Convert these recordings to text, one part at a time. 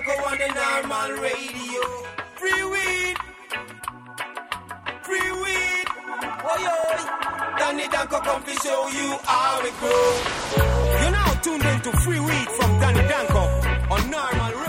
Danko on the normal radio. Free weed. Free weed. Oh, oi, oi. Danny Danko come to show you how it grow. You're now tuned into Free Weed from Danny Danko.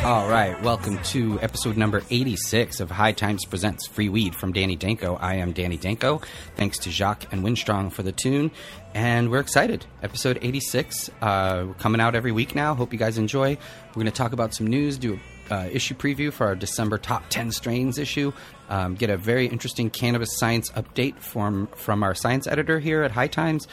All right, welcome to episode number 86 of High Times Presents Free Weed from Danny Danko. I am Danny Danko. Thanks to Jacques and Winstrong for the tune. And we're excited. Episode 86. Uh, coming out every week now. Hope you guys enjoy. We're going to talk about some news, do uh, issue preview for our December top 10 strains issue, um, get a very interesting cannabis science update from, from our science editor here at High Times,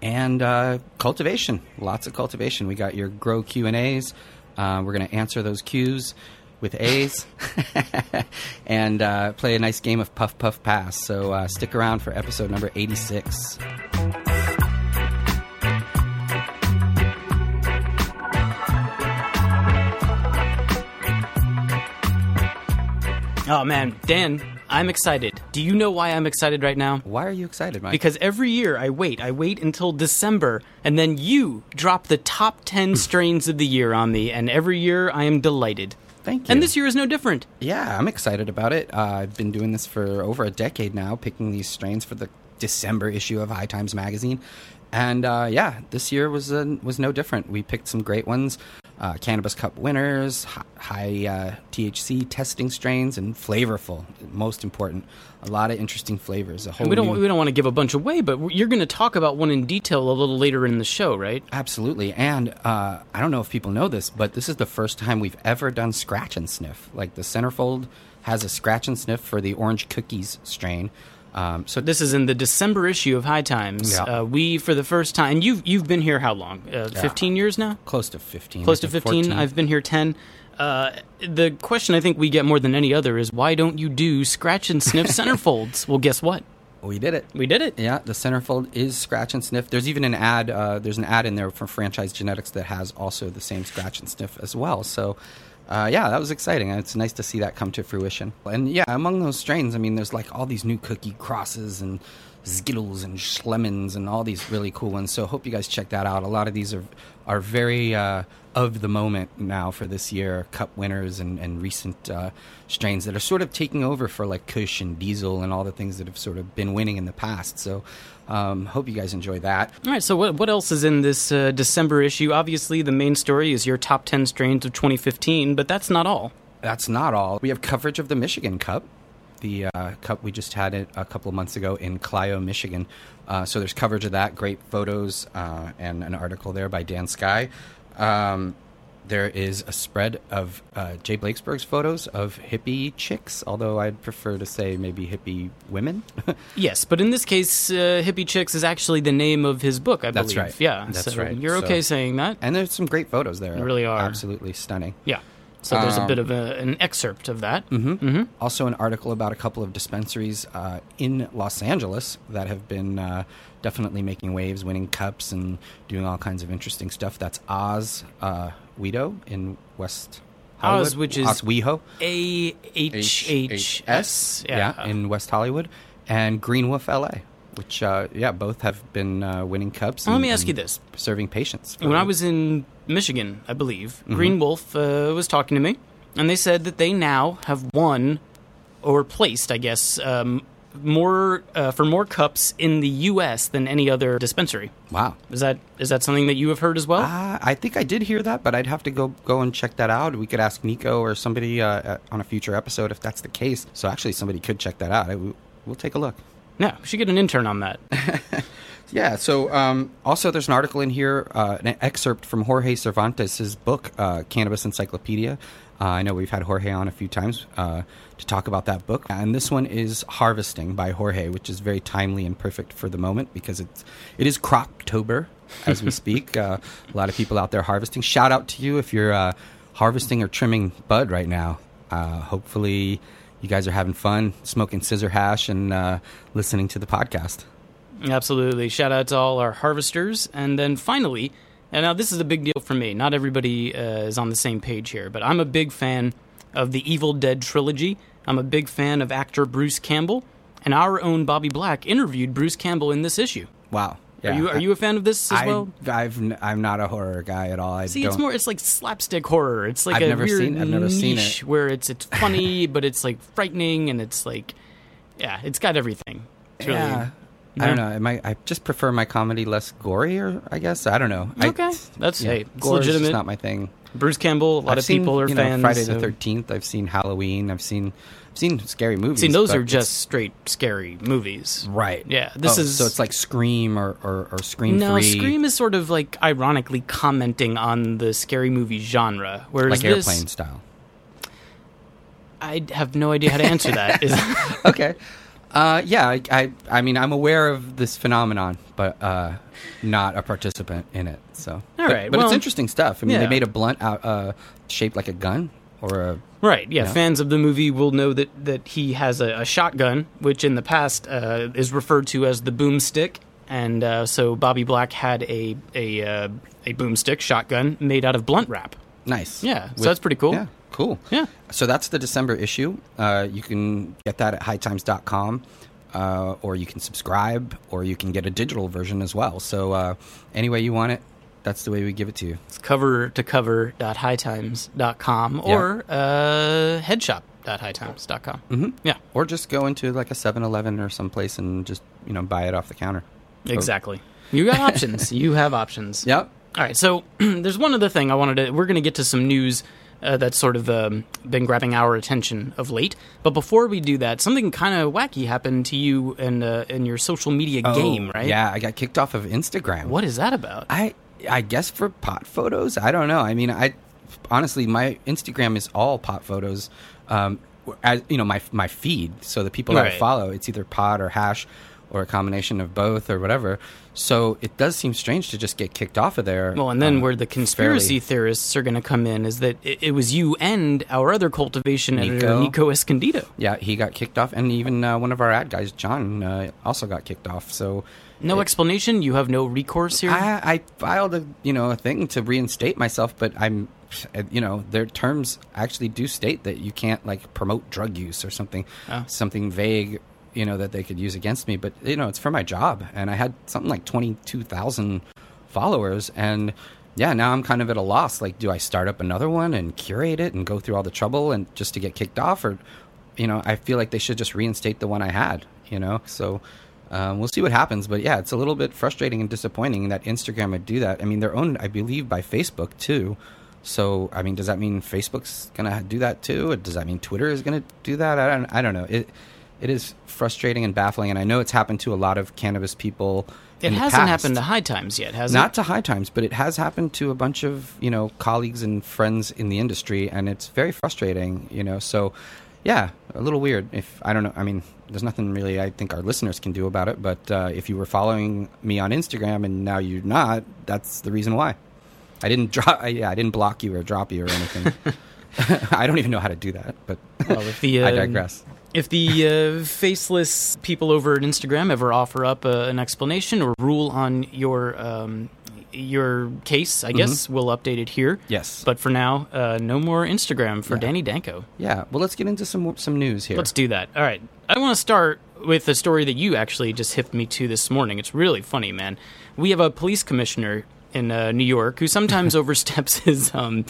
and uh, cultivation. Lots of cultivation. We got your grow Q&As. Uh, we're going to answer those Q's with A's and uh, play a nice game of Puff Puff Pass. So uh, stick around for episode number 86. Oh man, Dan, I'm excited. Do you know why I'm excited right now? Why are you excited, Mike? Because every year I wait. I wait until December, and then you drop the top 10 strains of the year on me, and every year I am delighted. Thank you. And this year is no different. Yeah, I'm excited about it. Uh, I've been doing this for over a decade now, picking these strains for the December issue of High Times magazine. And uh, yeah, this year was uh, was no different. We picked some great ones, uh, Cannabis Cup winners, hi- high uh, THC testing strains, and flavorful. Most important, a lot of interesting flavors. A whole we don't new- we don't want to give a bunch away, but you're going to talk about one in detail a little later in the show, right? Absolutely. And uh, I don't know if people know this, but this is the first time we've ever done scratch and sniff. Like the centerfold has a scratch and sniff for the orange cookies strain. Um, so This is in the December issue of High Times. Yeah. Uh, we, for the first time, and you've you've been here how long? Uh, Fifteen years now. close to 15. Close to 15. 14. I've been here 10. Uh, the question I think we get more than any other is why don't you do scratch and sniff centerfolds? well, guess what? We did it. We did it. Yeah, the centerfold is scratch and sniff. There's even an ad. Uh, there's an ad in there for Franchise Genetics that has also the same scratch and sniff as well. So, uh, yeah, that was exciting. It's nice to see that come to fruition. And yeah, among those strains, I mean, there's like all these new cookie crosses and Skittles and Schlemons and all these really cool ones. So, hope you guys check that out. A lot of these are are very uh, of the moment now for this year. Cup winners and and recent uh, strains that are sort of taking over for like Kush and Diesel and all the things that have sort of been winning in the past. So, um, hope you guys enjoy that. All right, so what, what else is in this uh, December issue? Obviously, the main story is your top 10 strains of 2015, but that's not all. That's not all. We have coverage of the Michigan Cup. The uh, cup we just had it a couple of months ago in Clio, Michigan. Uh, so there's coverage of that. Great photos uh, and an article there by Dan Skye. Um, there is a spread of uh, Jay Blakesberg's photos of hippie chicks, although I'd prefer to say maybe hippie women. Yes, but in this case, uh, Hippie Chicks is actually the name of his book, I That's believe. right. Yeah, That's so right. You're So- okay saying that? and there's some great photos there. They really are. Absolutely stunning. Yeah. So there's a Um, bit of a, an excerpt of that. Mm-hmm. Also, an article about a couple of dispensaries uh, in Los Angeles that have been uh, definitely making waves, winning cups, and doing all kinds of interesting stuff. That's Oz uh, Weedo in West Hollywood. Oz, which is Oswego. A H H S. Yeah, in West Hollywood. And Green Wolf LA, which, uh, yeah, both have been uh, winning cups. Well, let me ask you this. Serving patients. When I was in Michigan, I believe, Mm-hmm. Green Wolf uh, was talking to me, and they said that they now have won or placed, I guess, um, more uh, for more cups in the U.S. than any other dispensary. Wow. Is that is that something that you have heard as well? Uh, I think I did hear that, but I'd have to go go and check that out. We could ask Nico or somebody uh, uh, on a future episode if that's the case. So actually, somebody could check that out. I, we'll take a look. yeah, we should get an intern on that. Yeah. So um, also, there's an article in here, uh, an excerpt from Jorge Cervantes' book, uh, Cannabis Encyclopedia. Uh, I know we've had Jorge on a few times uh, to talk about that book, and this one is Harvesting by Jorge, which is very timely and perfect for the moment because it's it is Croptober as we speak. Uh, a lot of people out there harvesting. Shout out to you if you're uh, harvesting or trimming bud right now. Uh, hopefully, you guys are having fun smoking scissor hash and uh, listening to the podcast. Absolutely. Shout out to all our harvesters. And then finally, and now this is a big deal for me. Not everybody uh, is on the same page here, but I'm a big fan of the Evil Dead trilogy. I'm a big fan of actor Bruce Campbell. And our own Bobby Black interviewed Bruce Campbell in this issue. Wow. Are you are you a fan of this as I, well? I've n- I'm not a horror guy at all. I See, it's more it's like slapstick horror. It's like I've a never weird seen- I've never seen niche it. where it's it's funny, but it's like frightening, and it's like yeah, it's got everything. It's really- yeah. I don't know. It might, I just prefer my comedy less gory, or I guess I don't know. I- Okay, that's yeah, hey, it's gore is just legitimate. not my thing. Bruce Campbell, a lot I've of seen, people are you know, fans. Friday the Thirteenth. I've seen Halloween. I've seen I've seen scary movies. See, those are just straight scary movies. right. Yeah, this Oh, is so it's like Scream or or, or Scream no, Three, Scream is sort of like ironically commenting on the scary movie genre, whereas like this, airplane style. I have no idea how to answer that. Is okay. Uh, yeah, I, I, I mean, I'm aware of this phenomenon, but uh, not a participant in it. So, All but, right, but well, it's interesting stuff. I mean, yeah. they made a blunt out uh, shaped like a gun, or a right? Yeah, Yeah. fans of the movie will know that that he has a, a shotgun, which in the past uh, is referred to as the boomstick, and uh, so Bobby Black had a a uh, a boomstick shotgun made out of blunt wrap. nice. Yeah, so that's pretty cool. Yeah, cool. Yeah. So that's the December issue. Uh, you can get that at hightimes.com. Uh, or you can subscribe, or you can get a digital version as well. So, uh, any way you want it, that's the way we give it to you. It's cover to cover.hightimes.com or uh, headshop.hightimes.com. Mm-hmm. Yeah, Or just go into like a 7 Eleven or someplace and just, you know, buy it off the counter. exactly. You got options. you have options. Yep. All right, so there's one other thing I wanted to. We're going to get to some news uh, that's sort of um, been grabbing our attention of late. But before we do that, something kind of wacky happened to you in uh, in your social media game, right? Oh, Yeah, I got kicked off of Instagram. What is that about? I I guess for pot photos. I don't know. I mean, I honestly, my Instagram is all pot photos. Um, as you know, my my feed. So the people that I follow, it's either pot or hash, or a combination of both, or whatever. So it does seem strange to just get kicked off of there. well, and then uh, where the conspiracy fairly- theorists are going to come in is that it, it was you and our other cultivation editor, Nico. Nico Escondido. Yeah, he got kicked off, and even uh, one of our ad guys, John, uh, also got kicked off. So No explanation. You have no recourse here. I, I filed a you know a thing to reinstate myself, but I'm you know their terms actually do state that you can't like promote drug use or something Oh. something vague you know that they could use against me. But you know it's for my job, and I had something like twenty two thousand followers, and yeah, now I'm kind of at a loss. Like, do I start up another one and curate it and go through all the trouble and just to get kicked off, or you know I feel like they should just reinstate the one I had. You know, so. Um, we'll see what happens, but yeah, it's a little bit frustrating and disappointing that Instagram would do that. I mean, they're owned, I believe, by Facebook too. So, I mean, does that mean Facebook's gonna do that too? Or does that mean Twitter is gonna do that? I don't, I don't know. It, it is frustrating and baffling, and I know it's happened to a lot of cannabis people. it hasn't happened to High Times yet, has Not it? Not to high times, but it has happened to a bunch of you know colleagues and friends in the industry, and it's very frustrating. You know, so yeah, a little weird. If I don't know, I mean, there's nothing really I think our listeners can do about it. But uh, if you were following me on Instagram and now you're not, that's the reason why. I didn't drop. Yeah, I didn't block you or drop you or anything. I don't even know how to do that, but Well, if the, I um, digress. If the uh, faceless people over at Instagram ever offer up uh, an explanation or rule on your um, your case, I guess we'll update it here. Yes. But for now, uh, no more Instagram for Yeah. Danny Danko. Yeah. Well, let's get into some some news here. Let's do that. All right. I want to start with a story that you actually just hipped me to this morning. It's really funny, man. We have a police commissioner in uh, New York who sometimes oversteps his um,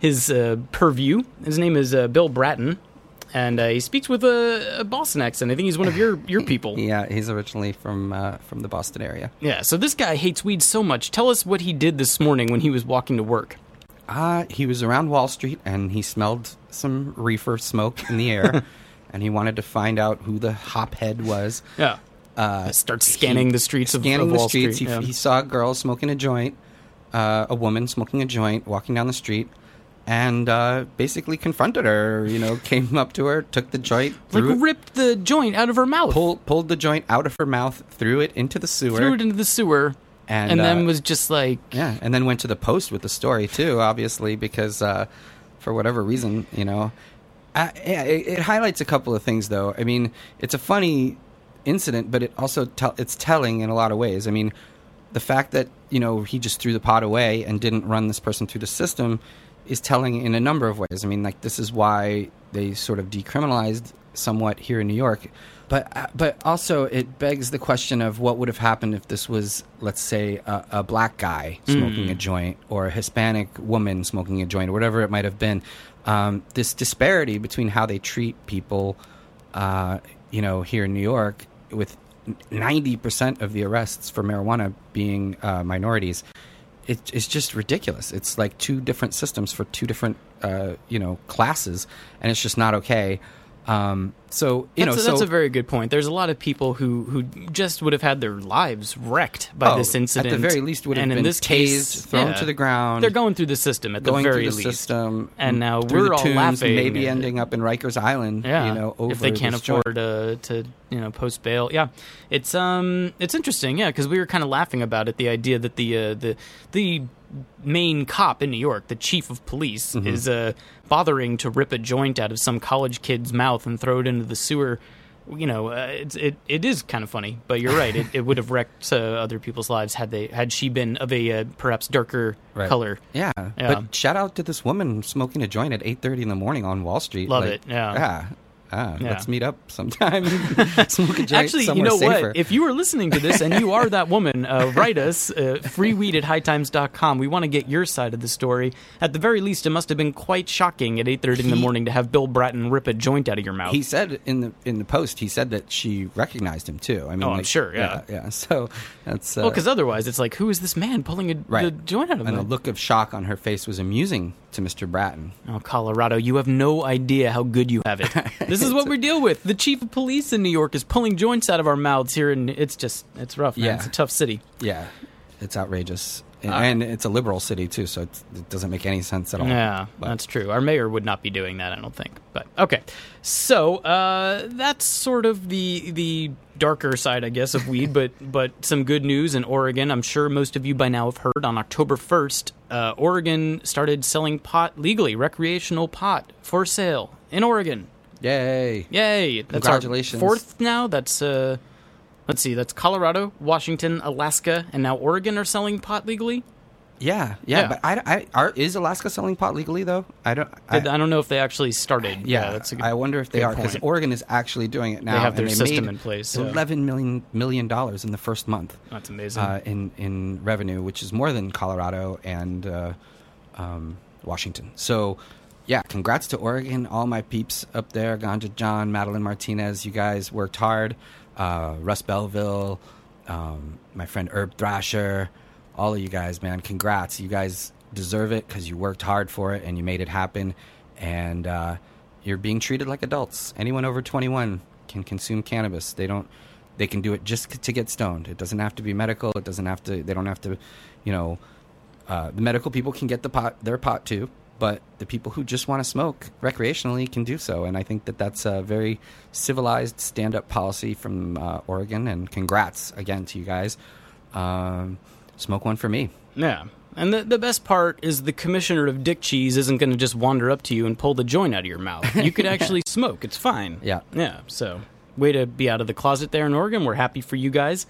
his uh, purview. His name is uh, Bill Bratton, and uh, he speaks with a, a Boston accent. I think he's one of your your people. Yeah, he's originally from uh, from the Boston area. Yeah, so this guy hates weed so much. Tell us what he did this morning when he was walking to work. Uh, he was around Wall Street and he smelled some reefer smoke in the air, and he wanted to find out who the hophead was. Yeah. Uh, Starts scanning he- the streets of, scanning of the Wall streets. Street. He, yeah. he saw a girl smoking a joint, uh, a woman smoking a joint, walking down the street, and uh, basically confronted her. You know, came up to her, took the joint, like it, ripped the joint out of her mouth, pulled pulled the joint out of her mouth, threw it into the sewer, threw it into the sewer, and, and, then uh, was just like, Yeah, and then went to the post with the story too, obviously because uh, for whatever reason, you know, I, yeah, it, it highlights a couple of things though. I mean, it's a funny incident, but it also tell it's telling in a lot of ways. I mean, the fact that you know he just threw the pot away and didn't run this person through the system is telling in a number of ways. I mean, like this is why they sort of decriminalized somewhat here in New York. But but also it begs the question of what would have happened if this was, let's say, a, a black guy smoking a joint or a Hispanic woman smoking a joint or whatever it might have been. Um, this disparity between how they treat people, uh, you know, here in New York, with ninety percent of the arrests for marijuana being uh, minorities, it, it's just ridiculous. It's like two different systems for two different, uh, you know, classes, and it's just not okay. Um, so you that's, know, a, that's so a very good point. There's a lot of people who, who just would have had their lives wrecked by Oh, this incident. At the very least, would have and been in this tased, case, thrown yeah, to the ground. They're going through the system at the very through the least. system, And now we're all tunes, laughing. maybe ending up in Rikers Island. Yeah, you know, over if they can't afford uh, to you know post bail. Yeah, it's um it's interesting. Yeah, because we were kind of laughing about it. The idea that the uh, the the main cop in New York, the chief of police, Mm-hmm. is uh, bothering to rip a joint out of some college kid's mouth and throw it into the sewer. You know, uh, it's, it it is kind of funny, but you're right. It, it would have wrecked uh, other people's lives had they had she been of a uh, perhaps darker Right. color. Yeah. Yeah. but shout out to this woman smoking a joint at eight thirty in the morning on Wall Street. Love Like, it, yeah. yeah. Ah, Yeah. Let's meet up sometime. Smoke a joint Actually, you know safer. what? If you are listening to this and you are that woman, uh, write us, uh, freeweed at hightimes.com. We want to get your side of the story. At the very least, it must have been quite shocking at 8.30 in the morning to have Bill Bratton rip a joint out of your mouth. he said in the in the post, he said that she recognized him too. I mean, Oh, I'm like, sure, yeah. yeah, So that's uh, well, because otherwise, it's like, who is this man pulling a right. the joint out of my mouth? and the look of shock on her face was amusing to Mr. Bratton. Oh, Colorado, you have no idea how good you have it. This is what we deal with. The chief of police in New York is pulling joints out of our mouths here, and it's just, it's rough, man. Yeah. It's a tough city. Yeah, it's outrageous, and, Uh, and it's a liberal city too, so it's, it doesn't make any sense at all. Yeah, But- that's true. Our mayor would not be doing that, I don't think. But okay, so uh, that's sort of the the darker side, I guess, of weed. but but some good news in Oregon. I'm sure most of you by now have heard. On October 1st, uh, Oregon started selling pot legally, recreational pot for sale in Oregon. Yay! Yay! That's Congratulations. fourth now. That's uh, let's see. That's Colorado, Washington, Alaska, and now Oregon are selling pot legally. Yeah, yeah, Yeah. but I, I are, is Alaska selling pot legally though? I don't. I, I, don't know if they actually started. yeah, that's a good, I wonder if they are because. Oregon is actually doing it now. They have their system in place, yeah. Eleven million million dollars in the first month That's amazing. uh, in in revenue, which is more than Colorado and uh, um, Washington. So, yeah, congrats to Oregon, all my peeps up there, Ganja John, Madeline Martinez. You guys worked hard. Uh, Russ Belville, um, my friend Herb Thrasher, all of you guys, man, congrats. You guys deserve it because you worked hard for it and you made it happen. And uh, you're being treated like adults. Anyone over 21 can consume cannabis. They don't. They can do it just to get stoned. It doesn't have to be medical. It doesn't have to. They don't have to, you know. Uh, the medical people can get the pot, their pot too, but the people who just want to smoke recreationally can do so. And I think that that's a very civilized stand-up policy from uh, Oregon. And congrats again to you guys. Um, smoke one for me. yeah. And the, the best part is the commissioner of Dick Cheese isn't going to just wander up to you and pull the joint out of your mouth. You could actually smoke. It's fine. Yeah. Yeah. So, way to be out of the closet there in Oregon. We're happy for you guys.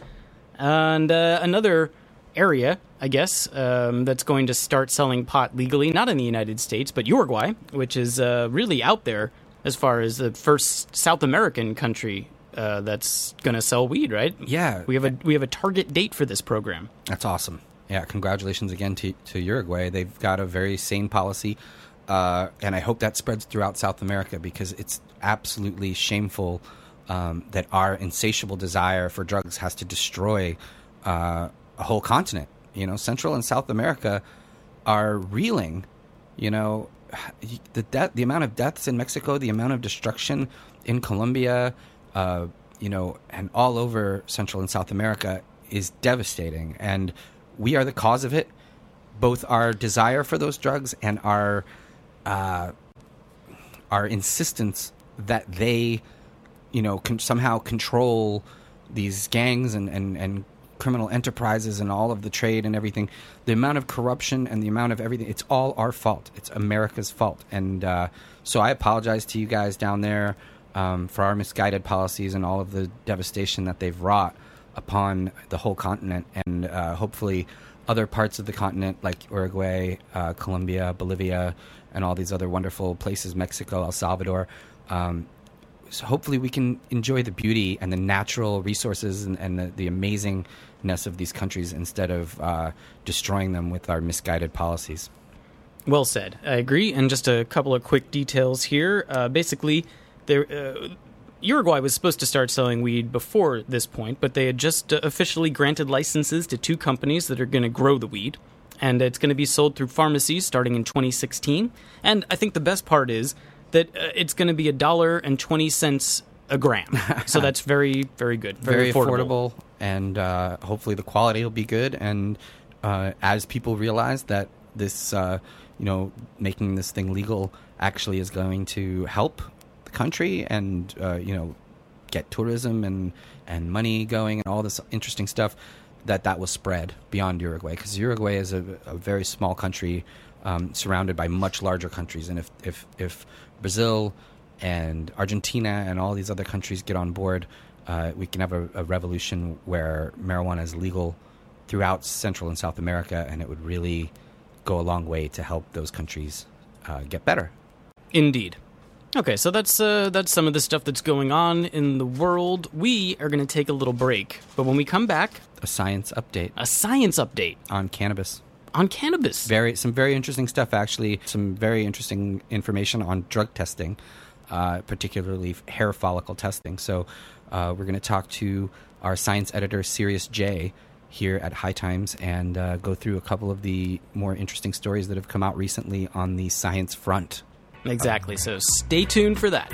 And uh, another area, I guess, um, that's going to start selling pot legally, not in the United States, but Uruguay, which is uh, really out there as far as the first South American country uh, that's going to sell weed, right? Yeah. We have a we have a target date for this program. That's awesome. Yeah, congratulations again to, to Uruguay. They've got a very sane policy, uh, and I hope that spreads throughout South America because it's absolutely shameful um, that our insatiable desire for drugs has to destroy uh, a whole continent. You know, Central and South America are reeling. You know, the death, the amount of deaths in Mexico, the amount of destruction in Colombia, uh, you know, and all over Central and South America is devastating, and we are the cause of it. Both our desire for those drugs and our uh, our insistence that they, you know, can somehow control these gangs and, and, and criminal enterprises and all of the trade and everything. The amount of corruption and the amount of everything, it's all our fault. It's America's fault. And uh, so I apologize to you guys down there um, for our misguided policies and all of the devastation that they've wrought upon the whole continent and uh, hopefully other parts of the continent like Uruguay, uh, Colombia, Bolivia, and all these other wonderful places, Mexico, El Salvador. Um, so hopefully we can enjoy the beauty and the natural resources and, and the, the amazingness of these countries instead of uh, destroying them with our misguided policies. Well said. I agree. And just a couple of quick details here. Uh, basically, there. Uh, Uruguay was supposed to start selling weed before this point, but they had just uh, officially granted licenses to two companies that are going to grow the weed. And it's going to be sold through pharmacies starting in 2016. And I think the best part is that uh, it's going to be a dollar and 20 cents a gram. so that's very, very good. Very, Very affordable. affordable, and uh, hopefully the quality will be good. And uh, as people realize that this, uh, you know, making this thing legal actually is going to help the country and uh, you know get tourism and and money going and all this interesting stuff that that will spread beyond Uruguay because Uruguay is a, a very small country um, surrounded by much larger countries. And if if if Brazil and Argentina and all these other countries get on board uh, we can have a, a revolution where marijuana is legal throughout Central and South America and it would really go a long way to help those countries uh, get better. Indeed. Okay, so that's uh, that's some of the stuff that's going on in the world. We are going to take a little break, but when we come back, a science update. a science update. On cannabis on cannabis. very some very interesting stuff actually some very interesting information on drug testing uh, particularly hair follicle testing so uh, we're going to talk to our science editor sirius j here at high times and uh, go through a couple of the more interesting stories that have come out recently on the science front Exactly. So stay tuned for that.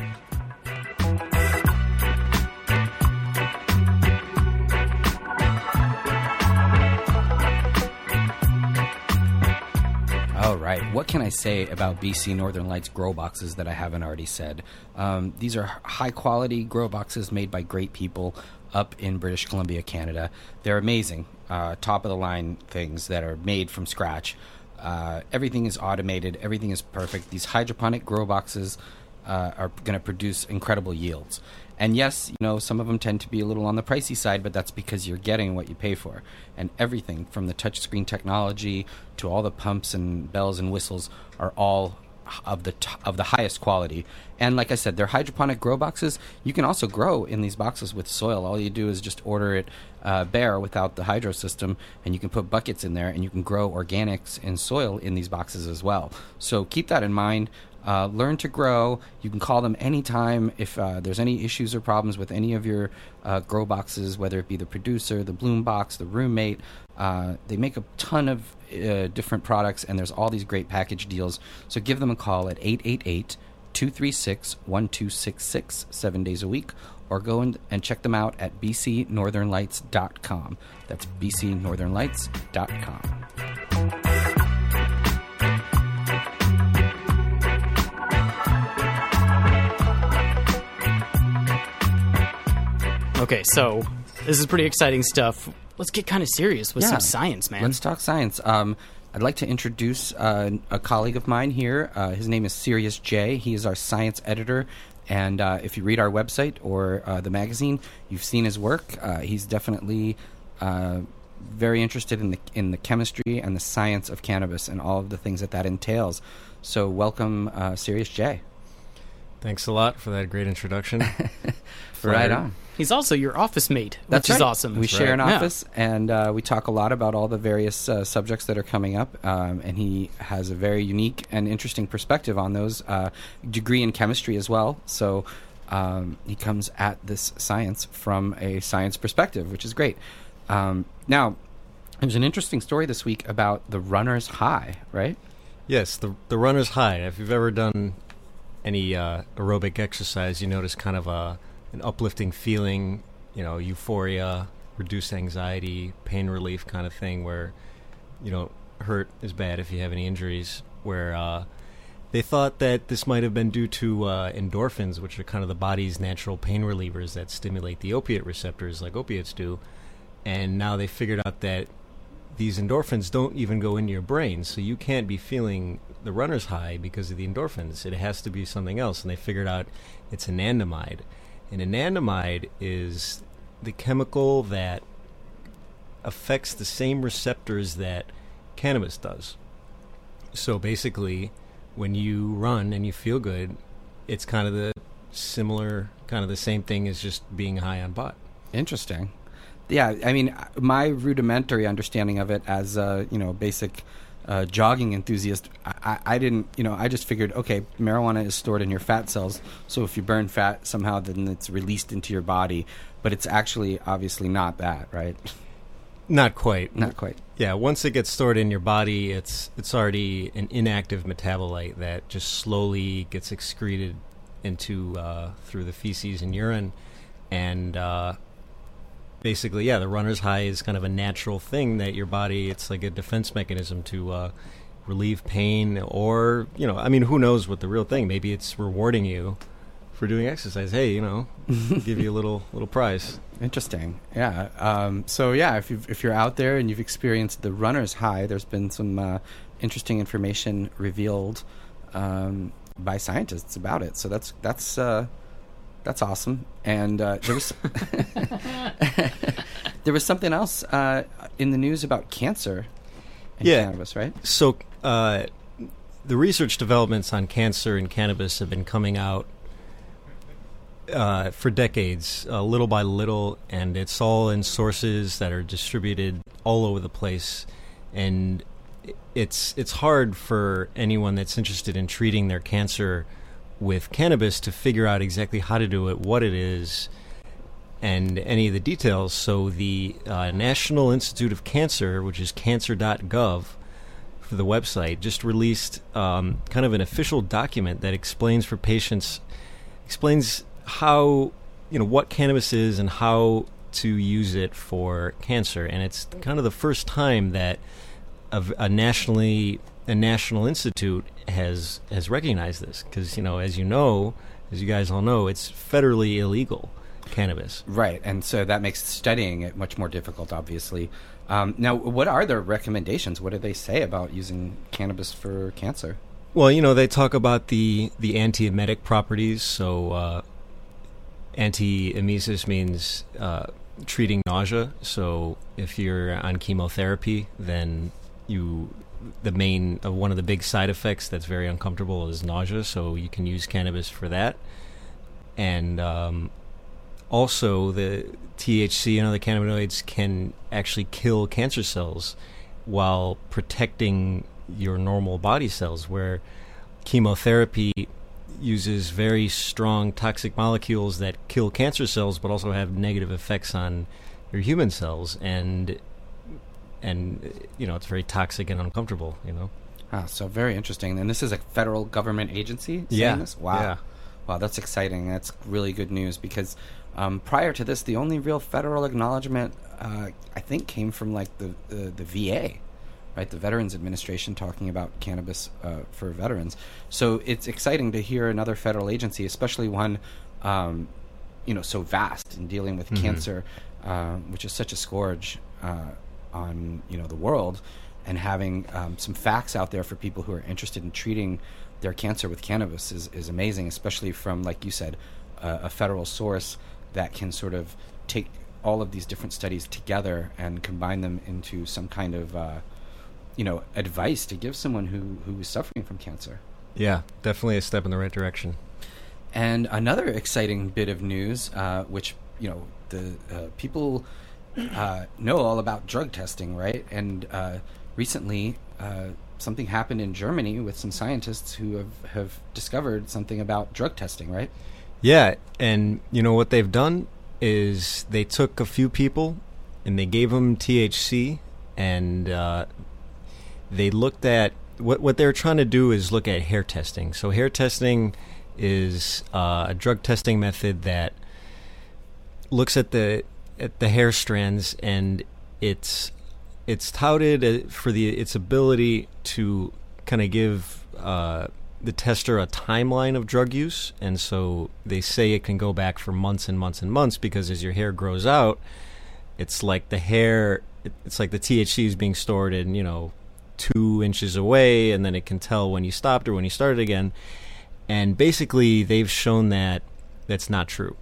Right. What can I say about BC Northern Lights grow boxes that I haven't already said? Um, these are high quality grow boxes made by great people up in British Columbia, Canada. They're amazing, uh, top of the line things that are made from scratch. Uh, everything is automated, everything is perfect. These hydroponic grow boxes uh, are going to produce incredible yields. And yes, you know, some of them tend to be a little on the pricey side, but that's because you're getting what you pay for. And everything from the touchscreen technology to all the pumps and bells and whistles are all of the t- of the highest quality. And like I said, they're hydroponic grow boxes. You can also grow in these boxes with soil. All you do is just order it uh, bare without the hydro system, and you can put buckets in there, and you can grow organics in soil in these boxes as well. So keep that in mind. Uh, learn to grow. You can call them anytime if uh, there's any issues or problems with any of your uh, grow boxes, whether it be the producer, the bloom box, the roommate. Uh, they make a ton of uh, different products, and there's all these great package deals. So give them a call at 888 236 1266 seven days a week, or go and, and check them out at bcnorthernlights.com. That's bcnorthernlights.com. Okay, so this is pretty exciting stuff. Let's get kind of serious with Yeah. some science, man. Let's talk science. Um, I'd like to introduce uh, a colleague of mine here. Uh, his name is Sirius J. He is our science editor. And uh, if you read our website or uh, the magazine, you've seen his work. Uh, he's definitely uh, very interested in the in the chemistry and the science of cannabis and all of the things that that entails. So, welcome, uh, Sirius J. Thanks a lot for that great introduction. Right on. He's also your office mate, That's which is right. awesome. We share an Yeah. office, and uh, we talk a lot about all the various uh, subjects that are coming up. Um, and he has a very unique and interesting perspective on those. Uh, degree in chemistry as well, so um, he comes at this science from a science perspective, which is great. Um, now, there's an interesting story this week about the runner's high, right? yes, the the runner's high. If you've ever done any uh, aerobic exercise, you notice kind of a an uplifting feeling, you know, euphoria, reduced anxiety, pain relief kind of thing, where you don't hurt as bad if you have any injuries. Where uh, they thought that this might have been due to uh, endorphins, which are kind of the body's natural pain relievers that stimulate the opiate receptors, like opiates do. And now they figured out that these endorphins don't even go into your brain, so you can't be feeling the runner's high because of the endorphins. It has to be something else, and they figured out it's anandamide. And anandamide is the chemical that affects the same receptors that cannabis does. So basically, when you run and you feel good, it's kind of the similar kind of the same thing as just being high on pot. Interesting. Yeah, I mean, my rudimentary understanding of it as a you know basic uh, jogging enthusiast, I, I, didn't you know I just figured okay, marijuana is stored in your fat cells, so if you burn fat somehow, then it's released into your body. But it's actually obviously not that, right? Not quite. Not quite. Yeah, once it gets stored in your body, it's it's already an inactive metabolite that just slowly gets excreted into uh, through the feces and urine, and uh, basically, yeah, the runner's high is kind of a natural thing that your body. It's like a defense mechanism to uh, relieve pain, or you know, I mean, who knows what the real thing? Maybe it's rewarding you for doing exercise. Hey, you know, give you a little little prize. Interesting. Yeah. Um, so yeah, if you if you're out there and you've experienced the runner's high, there's been some uh, interesting information revealed um, by scientists about it. So that's that's uh, that's awesome. And uh, there was there was something else uh, in the news about cancer and Yeah. cannabis, right? So, uh, the research developments on cancer and cannabis have been coming out uh, for decades, uh, little by little, and it's all in sources that are distributed all over the place. And it's it's hard for anyone that's interested in treating their cancer with cannabis to figure out exactly how to do it, what it is, and any of the details. So the uh, National Institute of Cancer, which is cancer.gov, for the website, just released um, kind of an official document that explains for patients, explains how, you know, what cannabis is and how to use it for cancer. And it's kind of the first time that a, a nationally a national institute has has recognized this because you know as you know as you guys all know it's federally illegal cannabis Right, and so that makes studying it much more difficult, obviously. Um, now, what are their recommendations? What do they say about using cannabis for cancer? Well, you know, they talk about the the antiemetic properties. So, uh, antiemesis means uh, treating nausea. So, if you're on chemotherapy, then you the main uh, one of the big side effects that's very uncomfortable is nausea. So, you can use cannabis for that. And um, also, the THC and other cannabinoids can actually kill cancer cells while protecting your normal body cells, where chemotherapy uses very strong toxic molecules that kill cancer cells but also have negative effects on your human cells and and you know it's very toxic and uncomfortable you know Ah, so very interesting. And this is a federal government agency Yeah, this? Wow. yeah. Wow, that's exciting. That's really good news because um, prior to this, the only real federal acknowledgement, uh, I think, came from like the, the, the VA, right? The Veterans Administration talking about cannabis uh, for veterans. So it's exciting to hear another federal agency, especially one, um, you know, so vast in dealing with cancer, uh, which is such a scourge uh, on you know the world, and having um, some facts out there for people who are interested in treating their cancer with cannabis is, is amazing, especially from like you said, uh, a federal source that can sort of take all of these different studies together and combine them into some kind of uh, you know advice to give someone who who is suffering from cancer. yeah definitely a step in the right direction And another exciting bit of news, uh, which you know the uh, people uh, know all about drug testing, right? And uh, recently, uh, something happened in Germany with some scientists who have, have discovered something about drug testing, right? Yeah, and you know what they've done is they took a few people and they gave them THC, and uh, they looked at what what they're trying to do is look at hair testing. So hair testing is uh, a drug testing method that looks at the at the hair strands, and it's it's touted uh, for the its ability to kind of give uh, the tester a timeline of drug use, and so they say it can go back for months and months and months because as your hair grows out, it's like the hair, it's like the THC is being stored in you know two inches away, and then it can tell when you stopped or when you started again, and basically they've shown that that's not true.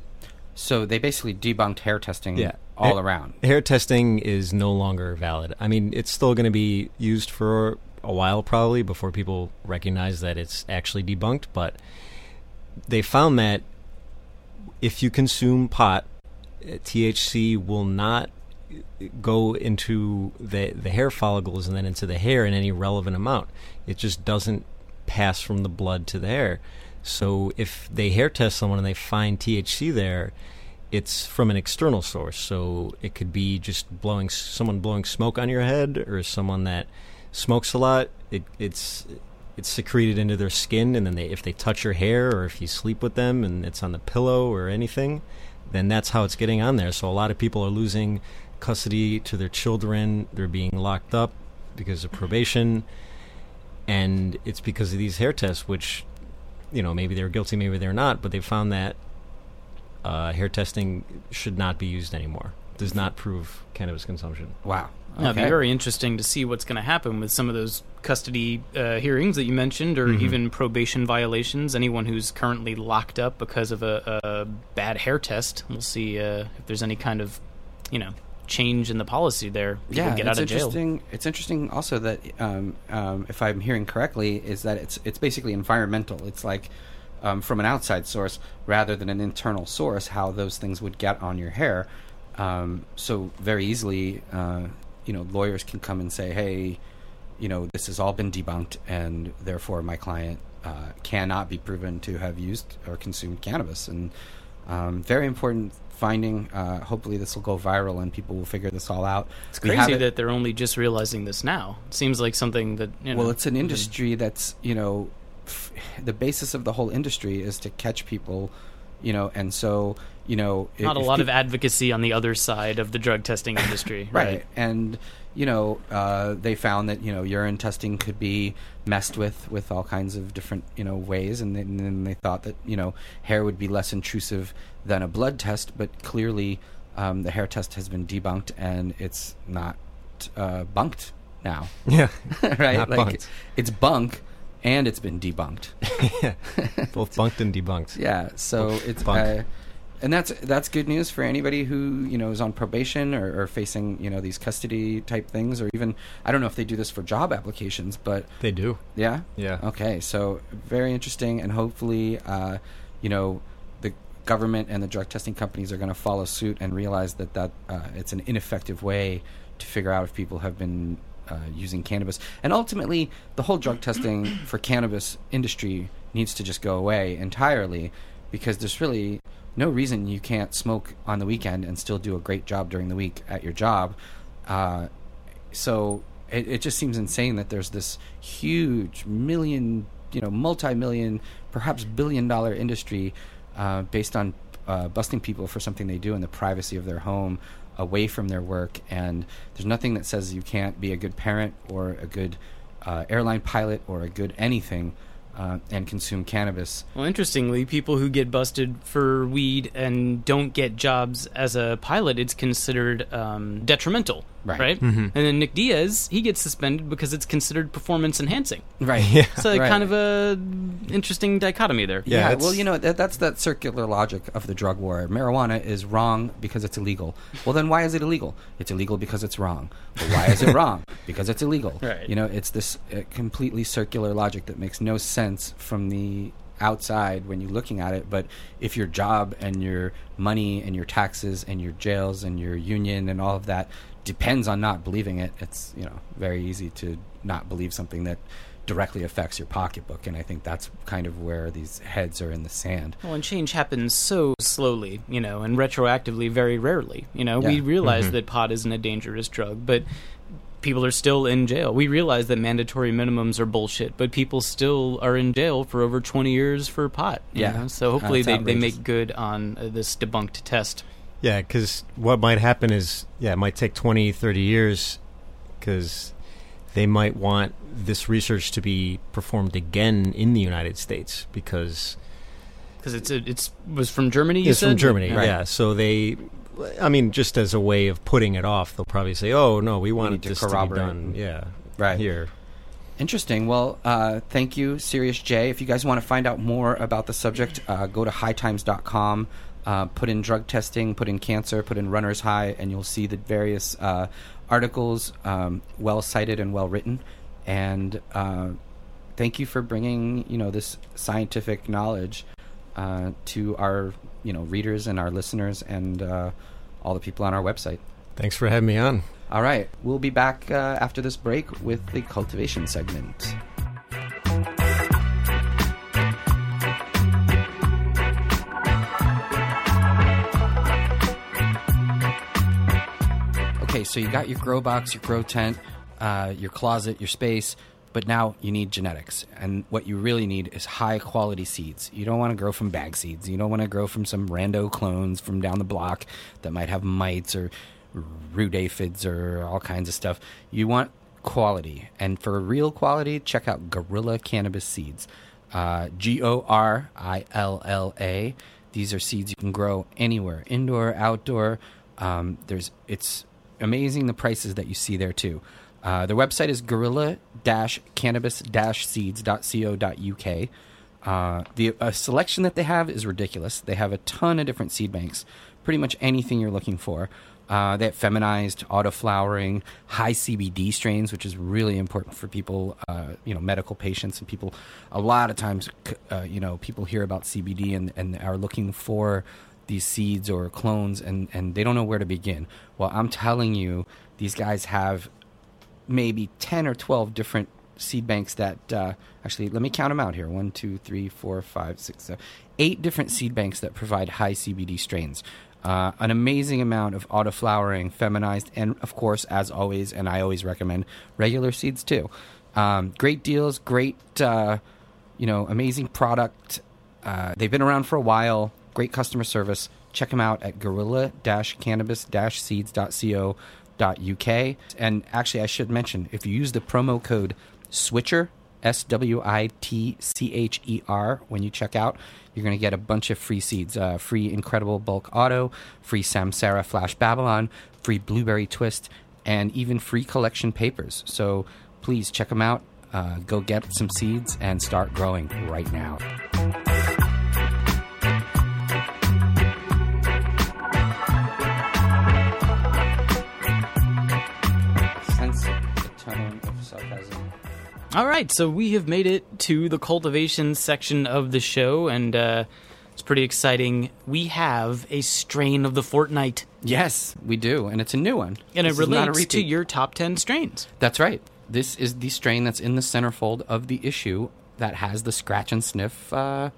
So they basically debunked hair testing Yeah. all around. Hair testing is no longer valid. I mean, it's still going to be used for a while probably before people recognize that it's actually debunked, but they found that if you consume pot, uh, THC will not uh, go into the the hair follicles and then into the hair in any relevant amount. It just doesn't pass from the blood to the hair. So if they hair test someone and they find THC there, it's from an external source. So it could be just blowing someone blowing smoke on your head or someone that smokes a lot. It, it's it's secreted into their skin, and then they if they touch your hair or if you sleep with them and it's on the pillow or anything, then that's how it's getting on there. So a lot of people are losing custody to their children. They're being locked up because of probation, and it's because of these hair tests, which you know maybe they're guilty, maybe they're not, but they found that uh, hair testing should not be used anymore. Does not prove cannabis consumption. Wow. No, It'd be Okay. very interesting to see what's going to happen with some of those custody uh, hearings that you mentioned, or Mm-hmm. even probation violations. Anyone who's currently locked up because of a, a bad hair test, we'll see uh, if there's any kind of, you know, change in the policy there. People yeah, get it's out of jail. interesting. It's interesting also that um, um, if I'm hearing correctly, is that it's it's basically environmental. It's like um, from an outside source rather than an internal source. How those things would get on your hair. Um, so very easily, uh, you know, lawyers can come and say, "Hey, you know, this has all been debunked, and therefore my client uh, cannot be proven to have used or consumed cannabis." And um, very important finding. Uh, hopefully, this will go viral and people will figure this all out. It's crazy that they're only just realizing this now. It seems like something that you know. well, it's an industry that's you know, f- the basis of the whole industry is to catch people, you know, and so you know, if- not a if lot peop- of advocacy on the other side of the drug testing industry, right. And you know, uh, they found that you know urine testing could be messed with with all kinds of different you know ways, and then, and then they thought that you know hair would be less intrusive than a blood test, but clearly um, the hair test has been debunked and it's not uh, bunked now, Yeah, right? Not like bunked. it's bunk and it's been debunked. yeah, both bunked and debunked. Yeah, so it's bunk. uh, and that's that's good news for anybody who you know is on probation or, or facing you know these custody type things, or even I don't know if they do this for job applications, but They do. yeah, Yeah. okay, so very interesting, and hopefully, uh, you know, the government and the drug testing companies are going to follow suit and realize that that uh, it's an ineffective way to figure out if people have been uh, using cannabis, and ultimately, the whole drug testing for cannabis industry needs to just go away entirely, because there's really no reason you can't smoke on the weekend and still do a great job during the week at your job. Uh, so it, it just seems insane that there's this huge million, you know, multi-million, perhaps billion-dollar industry uh, based on uh, busting people for something they do in the privacy of their home, away from their work. And there's nothing that says you can't be a good parent or a good uh, airline pilot or a good anything uh, and consume cannabis. Well, interestingly, people who get busted for weed and don't get jobs as a pilot, it's considered um, detrimental, Right. right? And then Nick Diaz, he gets suspended because it's considered performance enhancing. Right. Yeah. So Right. kind of a interesting dichotomy there. Yeah, Yeah, well, you know that, that's that circular logic of the drug war. Marijuana is wrong because it's illegal. Well, then why is it illegal? It's illegal because it's wrong. But why is it wrong? Because it's illegal. Right. You know, it's this uh, completely circular logic that makes no sense from the outside when you're looking at it. But if your job and your money and your taxes and your jails and your union and all of that depends on not believing it, it's you know very easy to not believe something that directly affects your pocketbook and i think that's kind of where these heads are in the sand Well, and change happens so slowly, you know, and retroactively very rarely. You know, we Yeah. realize that pot isn't a dangerous drug, but people are still in jail. We realize that mandatory minimums are bullshit, but people still are in jail for over 20 years for pot. you Yeah. know? So Uh, hopefully it's they, they make good on uh, this debunked test. Yeah, because what might happen is, yeah, it might take 20, 30 years because they might want this research to be performed again in the United States because Because it's a, it's was from Germany. You it's from? Germany. Right. Yeah, so they, I mean, just as a way of putting it off, they'll probably say, "Oh no, we wanted need to this to be done." Yeah, Right. here. Interesting. Well, uh, thank you, Sirius J. If you guys want to find out more about the subject, uh, go to hightimes.com, uh, put in drug testing, put in cancer, put in runner's high, and you'll see the various uh, articles, um, well cited and well written. And uh, thank you for bringing you know this scientific knowledge uh, to our you know readers and our listeners and uh, all the people on our website. Thanks for having me on. All right, we'll be back uh, after this break with the cultivation segment. So you got your grow box, your grow tent, uh, your closet, your space, but now you need genetics. And what you really need is high quality seeds. You don't want to grow from bag seeds. You don't want to grow from some rando clones from down the block that might have mites or root aphids or all kinds of stuff. You want quality. And for real quality, check out Gorilla Cannabis Seeds. Uh, G O R I L L A. These are seeds you can grow anywhere, indoor, outdoor. Um, there's it's amazing the prices that you see there too. Uh, their website is gorilla-cannabis-seeds.co.uk. Uh, the uh, selection that they have is ridiculous. They have a ton of different seed banks, pretty much anything you're looking for. Uh, they have feminized, auto flowering, high CBD strains, which is really important for people, uh, you know, medical patients and people. A lot of times, uh, you know, people hear about CBD and, and are looking for these seeds or clones and, and they don't know where to begin. Well, I'm telling you, these guys have maybe 10 or 12 different seed banks that uh, actually let me count them out here. One two three four five six seven eight different seed banks that provide high cbd strains. Uh, an amazing amount of auto flowering feminized and of course as always and i always recommend regular seeds too. Um, great deals great uh, you know amazing product. Uh, they've been around for a while great customer service. Check them out at gorilla-cannabis-seeds.co.uk and actually i should mention if you use the promo code switcher s-w-i-t-c-h-e-r when you check out you're going to get a bunch of free seeds uh, free incredible bulk auto free samsara flash babylon free blueberry twist and even free collection papers. So please check them out uh, go get some seeds and start growing right now All right, so we have made it to the cultivation section of the show, and uh, it's pretty exciting. We have a strain of the fortnight, Yes, we do, and it's a new one. and This it is not a relates to your top 10 strains. That's right. This is the strain that's in the centerfold of the issue that has the scratch and sniff. Uh,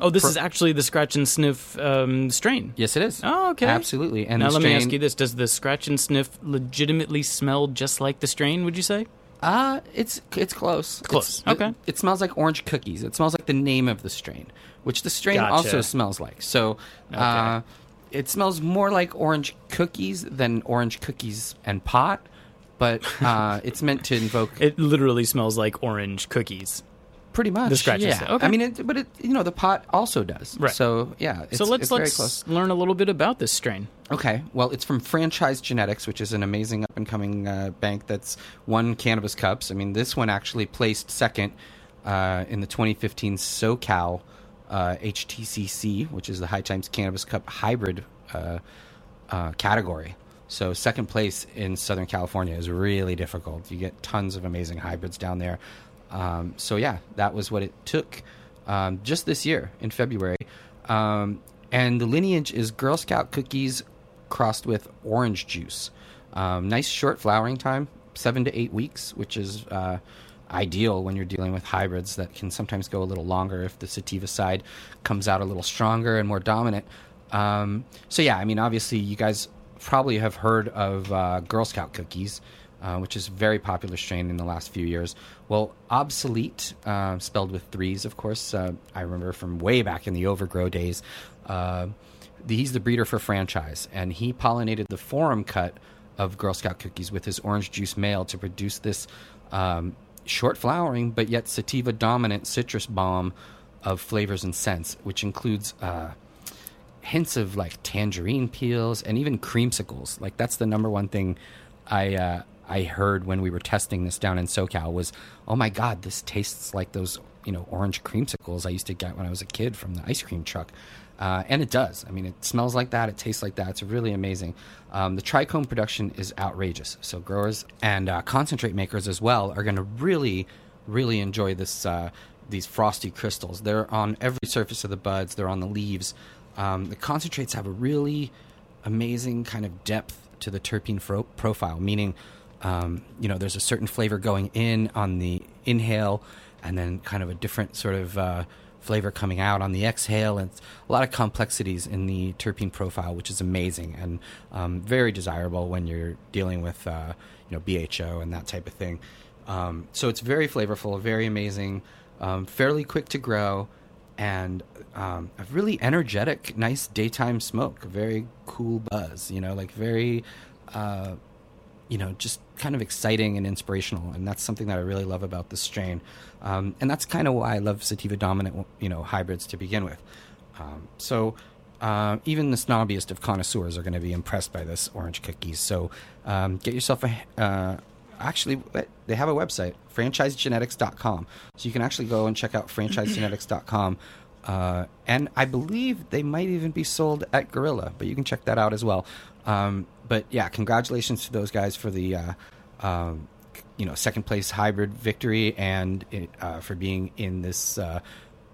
Oh, this For- is actually the scratch and sniff um, strain. yes, it is. Oh, okay. Absolutely. And now let me ask you this: Does the scratch and sniff legitimately smell just like the strain? Would you say? Uh, it's it's close. Close. It's- Okay. It, it smells like orange cookies. It smells like the name of the strain, which the strain Gotcha. also smells like. So, uh, it smells more like orange cookies than orange cookies and pot, but uh, it's meant to invoke It literally smells like orange cookies. Pretty much the scratch and Yeah. Okay. I mean, it, but it you know the pot also does. Right. So yeah. It's, so let's let's learn a little bit about this strain. Okay, well, it's from Franchise Genetics, which is an amazing up and coming uh, bank that's won cannabis cups. I mean, this one actually placed second uh, in the 2015 SoCal uh, HTCC, which is the High Times Cannabis Cup hybrid uh, uh, category. So, second place in Southern California is really difficult. You get tons of amazing hybrids down there. Um, so, yeah, that was what it took um, just this year in February. Um, and the lineage is Girl Scout cookies crossed with orange juice. Um, nice short flowering time, seven to eight weeks, which is uh, ideal when you're dealing with hybrids that can sometimes go a little longer if the sativa side comes out a little stronger and more dominant. Um, so, yeah, I mean, obviously, you guys probably have heard of uh, Girl Scout cookies. Uh, which is a very popular strain in the last few years. Well, obsolete, uh, spelled with threes, of course. Uh, I remember from way back in the overgrow days. Uh, he's the breeder for franchise, and he pollinated the forum cut of Girl Scout cookies with his orange juice male to produce this um, short flowering but yet sativa dominant citrus bomb of flavors and scents, which includes. Uh, hints of like tangerine peels and even creamsicles. Like that's the number one thing I uh, I heard when we were testing this down in SoCal was, oh my god, this tastes like those you know orange creamsicles I used to get when I was a kid from the ice cream truck. Uh, and it does. I mean, it smells like that. It tastes like that. It's really amazing. Um, the trichome production is outrageous. So growers and uh, concentrate makers as well are going to really, really enjoy this. Uh, these frosty crystals. They're on every surface of the buds. They're on the leaves. Um, the concentrates have a really amazing kind of depth to the terpene fro- profile, meaning, um, you know, there's a certain flavor going in on the inhale, and then kind of a different sort of uh, flavor coming out on the exhale, and a lot of complexities in the terpene profile, which is amazing and um, very desirable when you're dealing with, uh, you know, BHO and that type of thing. Um, so it's very flavorful, very amazing, um, fairly quick to grow, and um, a really energetic, nice daytime smoke. Very cool buzz, you know, like very, uh, you know, just kind of exciting and inspirational. And that's something that I really love about this strain. Um, and that's kind of why I love sativa dominant, you know, hybrids to begin with. Um, so. Uh, even the snobbiest of connoisseurs are going to be impressed by this orange cookies. So um, get yourself a, uh, actually they have a website franchisegenetics.com so you can actually go and check out franchisegenetics.com uh, and i believe they might even be sold at gorilla but you can check that out as well um, but yeah congratulations to those guys for the uh, um, you know second place hybrid victory and uh, for being in this uh,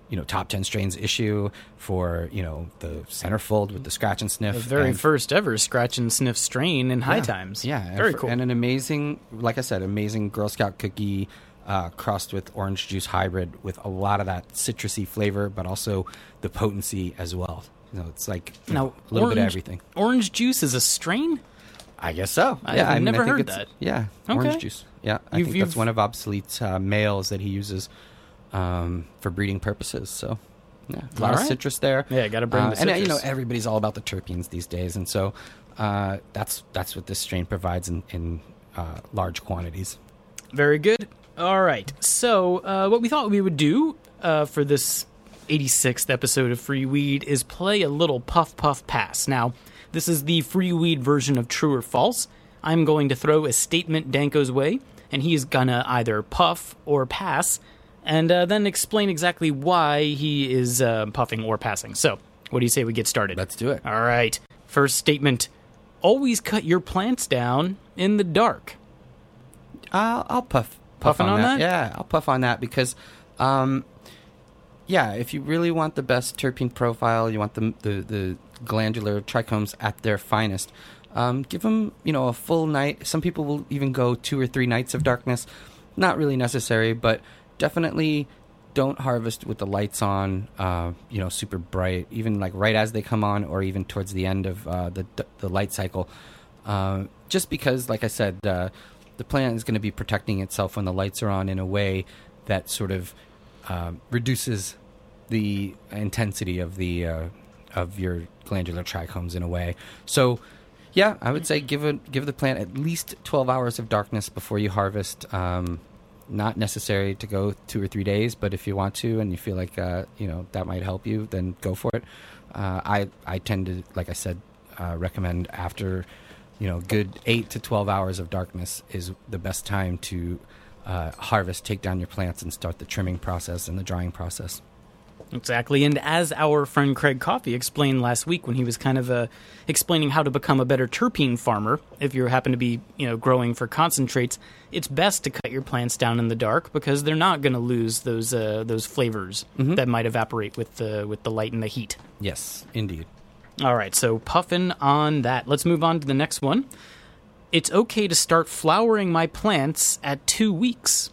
you know top 10 strains issue for you know the centerfold with the scratch and sniff The very and- first ever scratch and sniff strain in High. Times. Yeah, and very for- cool. And an amazing, like I said, amazing Girl Scout cookie uh, crossed with orange juice hybrid with a lot of that citrusy flavor, but also the potency as well. You know, it's like now a little bit of everything. Orange juice is a strain. I guess so. I've yeah, I mean, never I heard that. Yeah, Okay. orange juice. Yeah, I You've- think that's one of Obsolete's uh, males that he uses um, for breeding purposes. So. Yeah, a lot of citrus there. Yeah, gotta bring Uh, the And uh, you know, everybody's all about the terpenes these days, and so uh, that's that's what this strain provides in, in uh, large quantities. Very good. All right. So, uh, what we thought we would do uh, for this 86th episode of Free Weed is play a little Puff Puff Pass. Now, this is the Free Weed version of True or False. I'm going to throw a statement Danko's way, and he's gonna either puff or pass, and uh, then explain exactly why he is uh, puffing or passing. So, what do you say we get started? Let's do it. All right. First statement Always cut your plants down in the dark. I'll, I'll puff puff Puffing on that? Yeah, I'll puff on that because, um, yeah, if you really want the best terpene profile, you want the the, the glandular trichomes at their finest. Um, give them, you know, a full night. Some people will even go two or three nights of darkness. Not really necessary, but definitely don't harvest with the lights on. Uh, you know, super bright, even like right as they come on, or even towards the end of uh, the the light cycle. Uh, just because, like I said, uh, the plant is going to be protecting itself when the lights are on in a way that sort of um, reduces the intensity of the uh, of your glandular trichomes in a way. So, yeah, I would say give it give the plant at least twelve hours of darkness before you harvest. Um, not necessary to go two or three days, but if you want to and you feel like uh, you know that might help you, then go for it. Uh, I I tend to, like I said, uh, recommend after you know good eight to twelve hours of darkness is the best time to uh, harvest, take down your plants, and start the trimming process and the drying process. Exactly. And as our friend Craig Coffey explained last week when he was kind of uh, explaining how to become a better terpene farmer, if you happen to be, you know, growing for concentrates, it's best to cut your plants down in the dark because they're not going to lose those uh, those flavors that might evaporate with the with the light and the heat. Yes, indeed. All right, so puffing on that. Let's move on to the next one. It's okay to start flowering my plants at 2 weeks.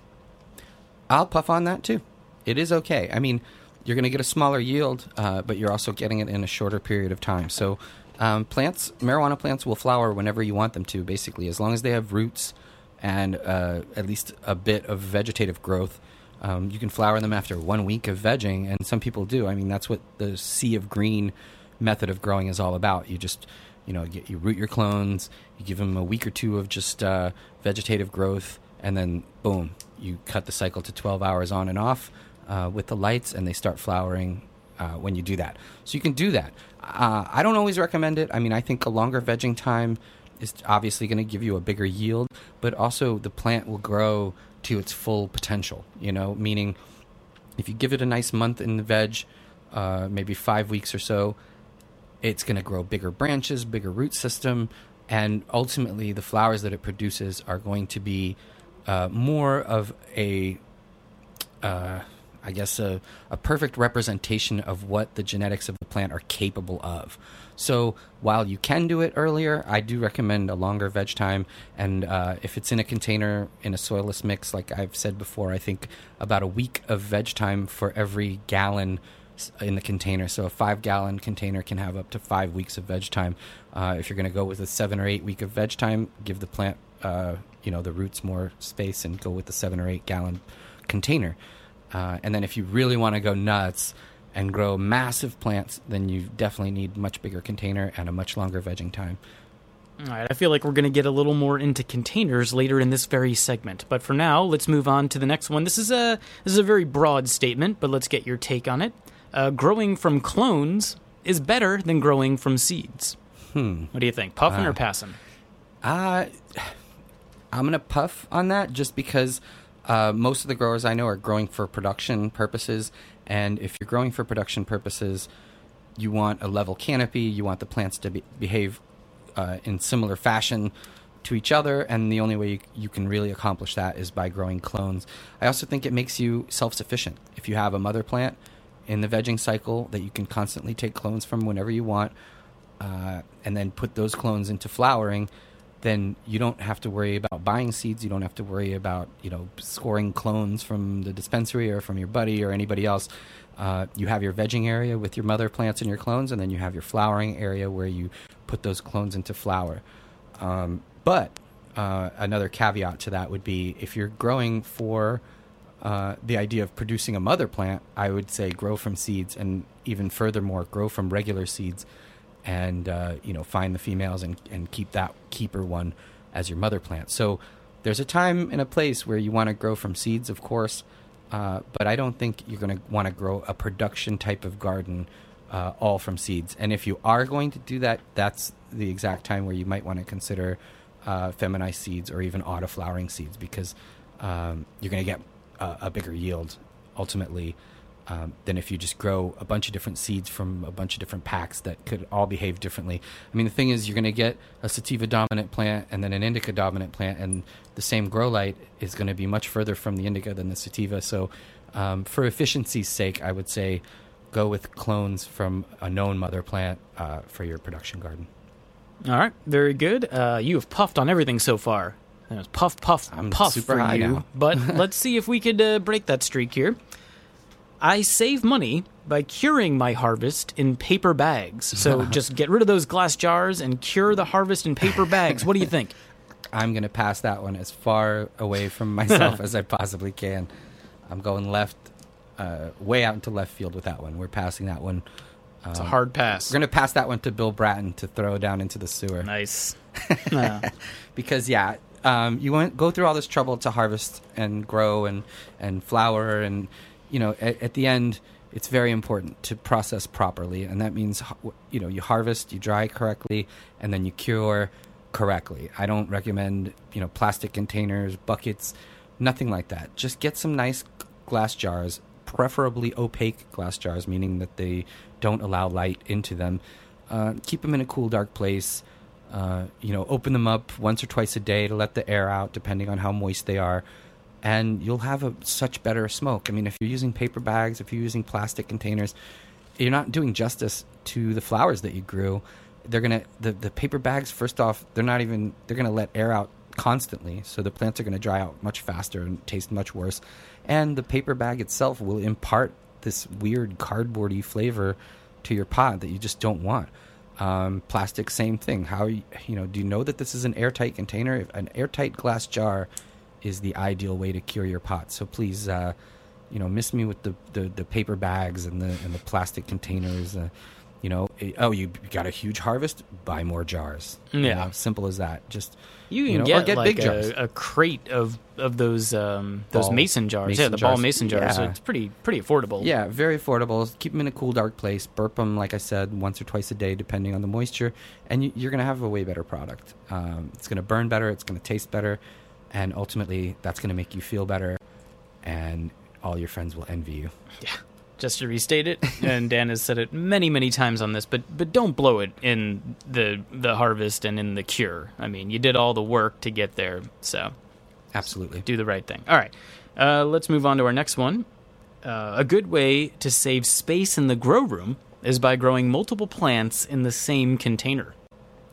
I'll puff on that too. It is okay. I mean, you're going to get a smaller yield, uh, but you're also getting it in a shorter period of time. So, um, plants, marijuana plants, will flower whenever you want them to. Basically, as long as they have roots and uh, at least a bit of vegetative growth, um, you can flower them after one week of vegging. And some people do. I mean, that's what the sea of green method of growing is all about. You just you know you, you root your clones, you give them a week or two of just uh, vegetative growth, and then boom, you cut the cycle to 12 hours on and off uh, with the lights, and they start flowering uh, when you do that. So you can do that. Uh, I don't always recommend it. I mean, I think a longer vegging time is obviously going to give you a bigger yield, but also the plant will grow to its full potential. You know, meaning if you give it a nice month in the veg, uh, maybe five weeks or so, it's going to grow bigger branches, bigger root system, and ultimately the flowers that it produces are going to be uh, more of a, uh, I guess, a, a perfect representation of what the genetics of the plant are capable of. So while you can do it earlier, I do recommend a longer veg time. And uh, if it's in a container in a soilless mix, like I've said before, I think about a week of veg time for every gallon in the container. So a five gallon container can have up to five weeks of veg time. Uh, if you're going to go with a seven or eight week of veg time, give the plant, uh, you know, the roots more space and go with the seven or eight gallon container. Uh, and then if you really want to go nuts and grow massive plants, then you definitely need much bigger container and a much longer vegging time. All right, I feel like we're going to get a little more into containers later in this very segment, but for now, let's move on to the next one. This is a this is a very broad statement, but let's get your take on it. Uh, growing from clones is better than growing from seeds. Hmm. What do you think, puffing Uh, or passing? Uh, I'm going to puff on that just because uh, most of the growers I know are growing for production purposes. And if you're growing for production purposes, you want a level canopy, you want the plants to be- behave uh, in similar fashion to each other. And the only way you, you can really accomplish that is by growing clones. I also think it makes you self sufficient. If you have a mother plant in the vegging cycle that you can constantly take clones from whenever you want, uh, and then put those clones into flowering, then you don't have to worry about buying seeds. You don't have to worry about you know scoring clones from the dispensary or from your buddy or anybody else. Uh, you have your vegging area with your mother plants and your clones, and then you have your flowering area where you put those clones into flower. Um, but uh, another caveat to that would be if you're growing for uh, the idea of producing a mother plant, I would say grow from seeds, and even furthermore, grow from regular seeds, and uh, you know find the females and, and keep that keeper one as your mother plant. So there's a time and a place where you want to grow from seeds, of course, uh, but I don't think you're going to want to grow a production type of garden uh, all from seeds. And if you are going to do that, that's the exact time where you might want to consider uh, feminized seeds or even auto flowering seeds because um, you're going to get a, a bigger yield ultimately um, than if you just grow a bunch of different seeds from a bunch of different packs that could all behave differently. I mean, the thing is, you're going to get a sativa dominant plant and then an indica dominant plant, and the same grow light is going to be much further from the indica than the sativa. So, um, for efficiency's sake, I would say go with clones from a known mother plant uh, for your production garden. All right, very good. Uh, you have puffed on everything so far. That was puff, puff, I'm puff for you. now. but let's see if we could uh, break that streak here. I save money by curing my harvest in paper bags. So just get rid of those glass jars and cure the harvest in paper bags. What do you think? I'm going to pass that one as far away from myself as I possibly can. I'm going left, uh, way out into left field with that one. We're passing that one. It's a Um, hard pass. We're going to pass that one to Bill Bratton to throw down into the sewer. Nice. Because yeah, um, you want go through all this trouble to harvest and grow and and flower and you know at, at the end it's very important to process properly and that means you know you harvest, you dry correctly, and then you cure correctly. I don't recommend you know plastic containers, buckets, nothing like that. Just get some nice glass jars, preferably opaque glass jars, meaning that they don't allow light into them. Uh, keep them in a cool, dark place. Uh, you know, open them up once or twice a day to let the air out, depending on how moist they are, and you'll have a such better smoke. I mean, if you're using paper bags, if you're using plastic containers, you're not doing justice to the flowers that you grew. They're gonna the the paper bags. First off, they're not even they're gonna let air out constantly, so the plants are gonna dry out much faster and taste much worse. And the paper bag itself will impart this weird cardboardy flavor to your pot that you just don't want. Um, plastic, same thing. How you, know? Do you know that this is an airtight container? An airtight glass jar is the ideal way to cure your pot. So please, uh, you know, miss me with the, the, the paper bags and the and the plastic containers. Uh, you know, oh, you got a huge harvest, buy more jars. You Yeah. know, simple as that. Just You can know, get, get like big jars. a, a crate of of those um, those mason jars. mason yeah, the ball mason jars. So it's pretty pretty affordable. Yeah, very affordable. Keep them in a cool, dark place. Burp them, like I said, once or twice a day, depending on the moisture, and you, you're going to have a way better product. Um, it's going to burn better. It's going to taste better, and ultimately, that's going to make you feel better, and all your friends will envy you. Just to restate it, and Dan has said it many many times on this, but but don't blow it in the the harvest and in the cure. I mean, you did all the work to get there, so Absolutely. do the right thing. All right, uh, let's move on to our next one. uh, a good way to save space in the grow room is by growing multiple plants in the same container.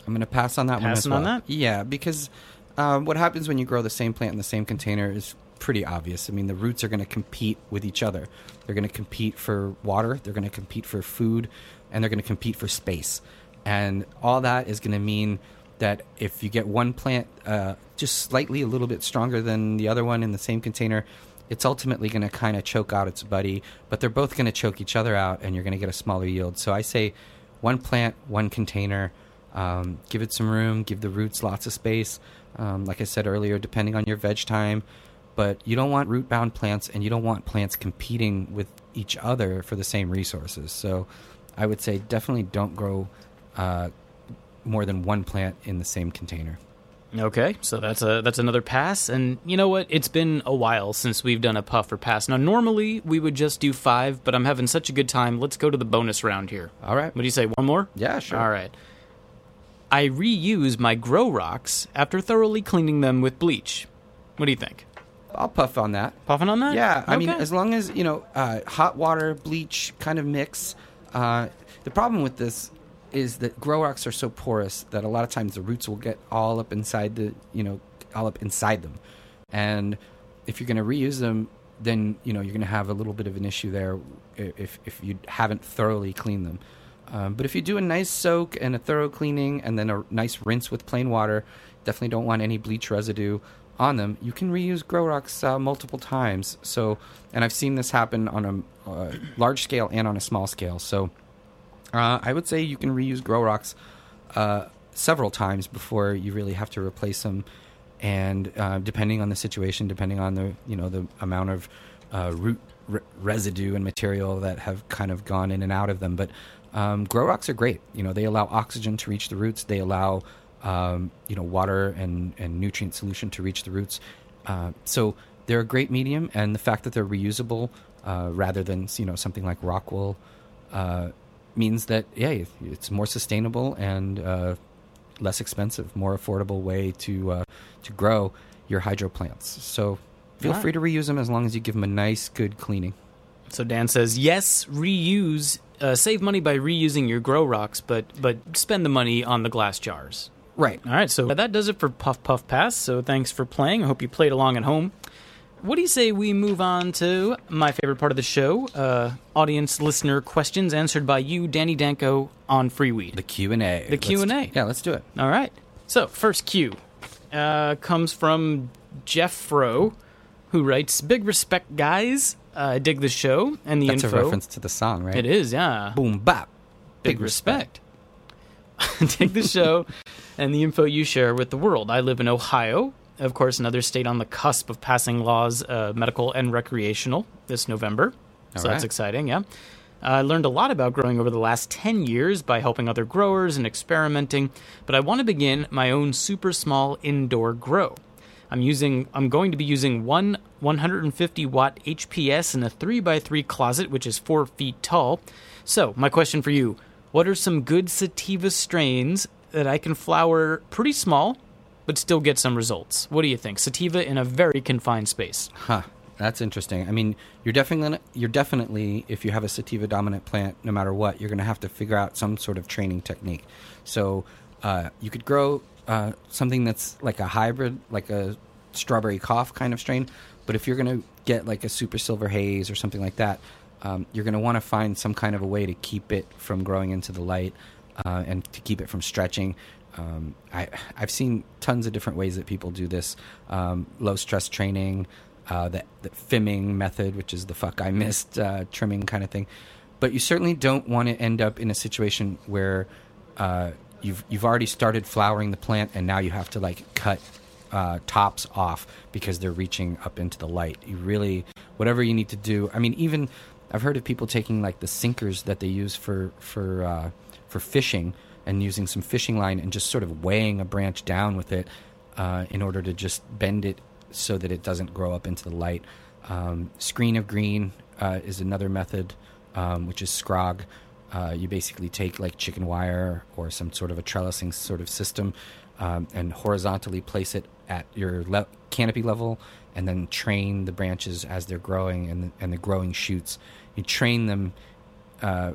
I'm going to pass on that one Passing well. on that? Yeah, because um, what happens when you grow the same plant in the same container is pretty obvious. I mean, the roots are going to compete with each other. They're going to compete for water, they're going to compete for food, and they're going to compete for space. And all that is going to mean that if you get one plant uh, just slightly a little bit stronger than the other one in the same container, it's ultimately going to kind of choke out its buddy, but they're both going to choke each other out, and you're going to get a smaller yield. So I say one plant, one container. Um, give it some room, give the roots lots of space. Um, like I said earlier, depending on your veg time, but you don't want root bound plants and you don't want plants competing with each other for the same resources. So I would say definitely don't grow uh, more than one plant in the same container. Okay, so that's a that's another pass, and you know what? It's been a while since we've done a puff or pass. Now, normally we would just do five, but I'm having such a good time. Let's go to the bonus round here. All right. What do you say? One more? Yeah, sure. All right. I reuse my grow rocks after thoroughly cleaning them with bleach. What do you think? I'll puff on that. Puffing on that? Yeah, I mean, as long as you know, uh, hot water, bleach kind of mix. Uh, the problem with this is that grow rocks are so porous that a lot of times the roots will get all up inside the, you know, all up inside them, and if you're going to reuse them, then you know you're going to have a little bit of an issue there if if you haven't thoroughly cleaned them. Um, but if you do a nice soak and a thorough cleaning and then a nice rinse with plain water, definitely don't want any bleach residue on them. You can reuse grow rocks uh, multiple times. So, and I've seen this happen on a uh, large scale and on a small scale. So, uh, I would say you can reuse grow rocks uh, several times before you really have to replace them. And uh, depending on the situation, depending on the you know the amount of uh, root re- residue and material that have kind of gone in and out of them, but um, grow rocks are great. You know they allow oxygen to reach the roots. They allow um, you know water and, and nutrient solution to reach the roots. Uh, so they're a great medium, and the fact that they're reusable uh, rather than you know something like rock wool uh, means that yeah, it's more sustainable and uh, less expensive, more affordable way to uh, to grow your hydro plants. So feel free to reuse them as long as you give them a nice, good cleaning. So Dan says, yes, reuse, uh, save money by reusing your grow rocks, but but spend the money on the glass jars. Right. All right, so that does it for Puff Puff Pass. So thanks for playing. I hope you played along at home. What do you say we move on to my favorite part of the show? Uh, audience listener questions answered by you, Danny Danko, on Freeweed. The Q and A. The Q&A. Yeah, let's do it. All right. So, first Q uh, comes from Jeffro, who writes Big respect, guys. Uh, I dig the show and the That's info. a reference to the song, right? It is, yeah. Boom bap. Big respect. Take the show and the info you share with the world. I live in Ohio, of course, another state on the cusp of passing laws, uh, medical and recreational, this November. So All that's exciting, yeah. I learned a lot about growing over the last 10 years by helping other growers and experimenting, but I want to begin my own super small indoor grow. I'm using I'm going to be using one 150 watt HPS in a 3x3 closet which is 4 feet tall. So, my question for you, what are some good sativa strains that I can flower pretty small but still get some results? What do you think? Sativa in a very confined space. Huh. That's interesting. I mean, you're definitely you're definitely if you have a sativa dominant plant, no matter what, you're going to have to figure out some sort of training technique. So uh, you could grow uh, something that's like a hybrid, like a strawberry cough kind of strain. But if you're going to get like a super silver haze or something like that, um, you're going to want to find some kind of a way to keep it from growing into the light uh, and to keep it from stretching. Um, I, I've seen tons of different ways that people do this. Um, low stress training, uh, the, the fimming method, which is the fuck I missed uh, trimming kind of thing. But you certainly don't want to end up in a situation where uh, you've you've already started flowering the plant and now you have to like cut uh, tops off because they're reaching up into the light. You really whatever you need to do. I mean, even I've heard of people taking like the sinkers that they use for for uh, for fishing and using some fishing line and just sort of weighing a branch down with it uh, in order to just bend it so that it doesn't grow up into the light. Um, screen of green uh, is another method, um, which is scrog. Uh, you basically take like chicken wire or some sort of a trellising sort of system um, and horizontally place it at your le- canopy level, and then train the branches as they're growing and the, and the growing shoots. You train them, uh,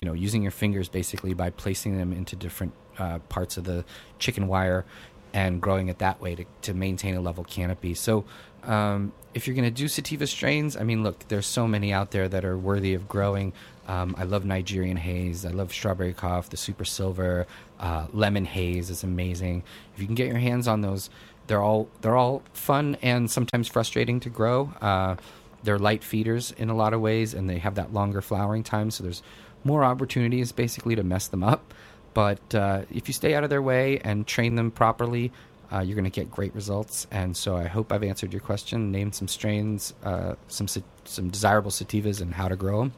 you know, using your fingers basically by placing them into different uh, parts of the chicken wire and growing it that way to, to maintain a level canopy. So, um, if you're going to do sativa strains, I mean, look, there's so many out there that are worthy of growing. Um, I love Nigerian haze. I love strawberry cough, the super silver, uh, lemon haze is amazing. If you can get your hands on those, they're all they're all fun and sometimes frustrating to grow. Uh, they're light feeders in a lot of ways, and they have that longer flowering time. So there's more opportunities basically to mess them up. But uh, if you stay out of their way and train them properly, uh, you're going to get great results. And so I hope I've answered your question. Named some strains, uh, some some desirable sativas, and how to grow them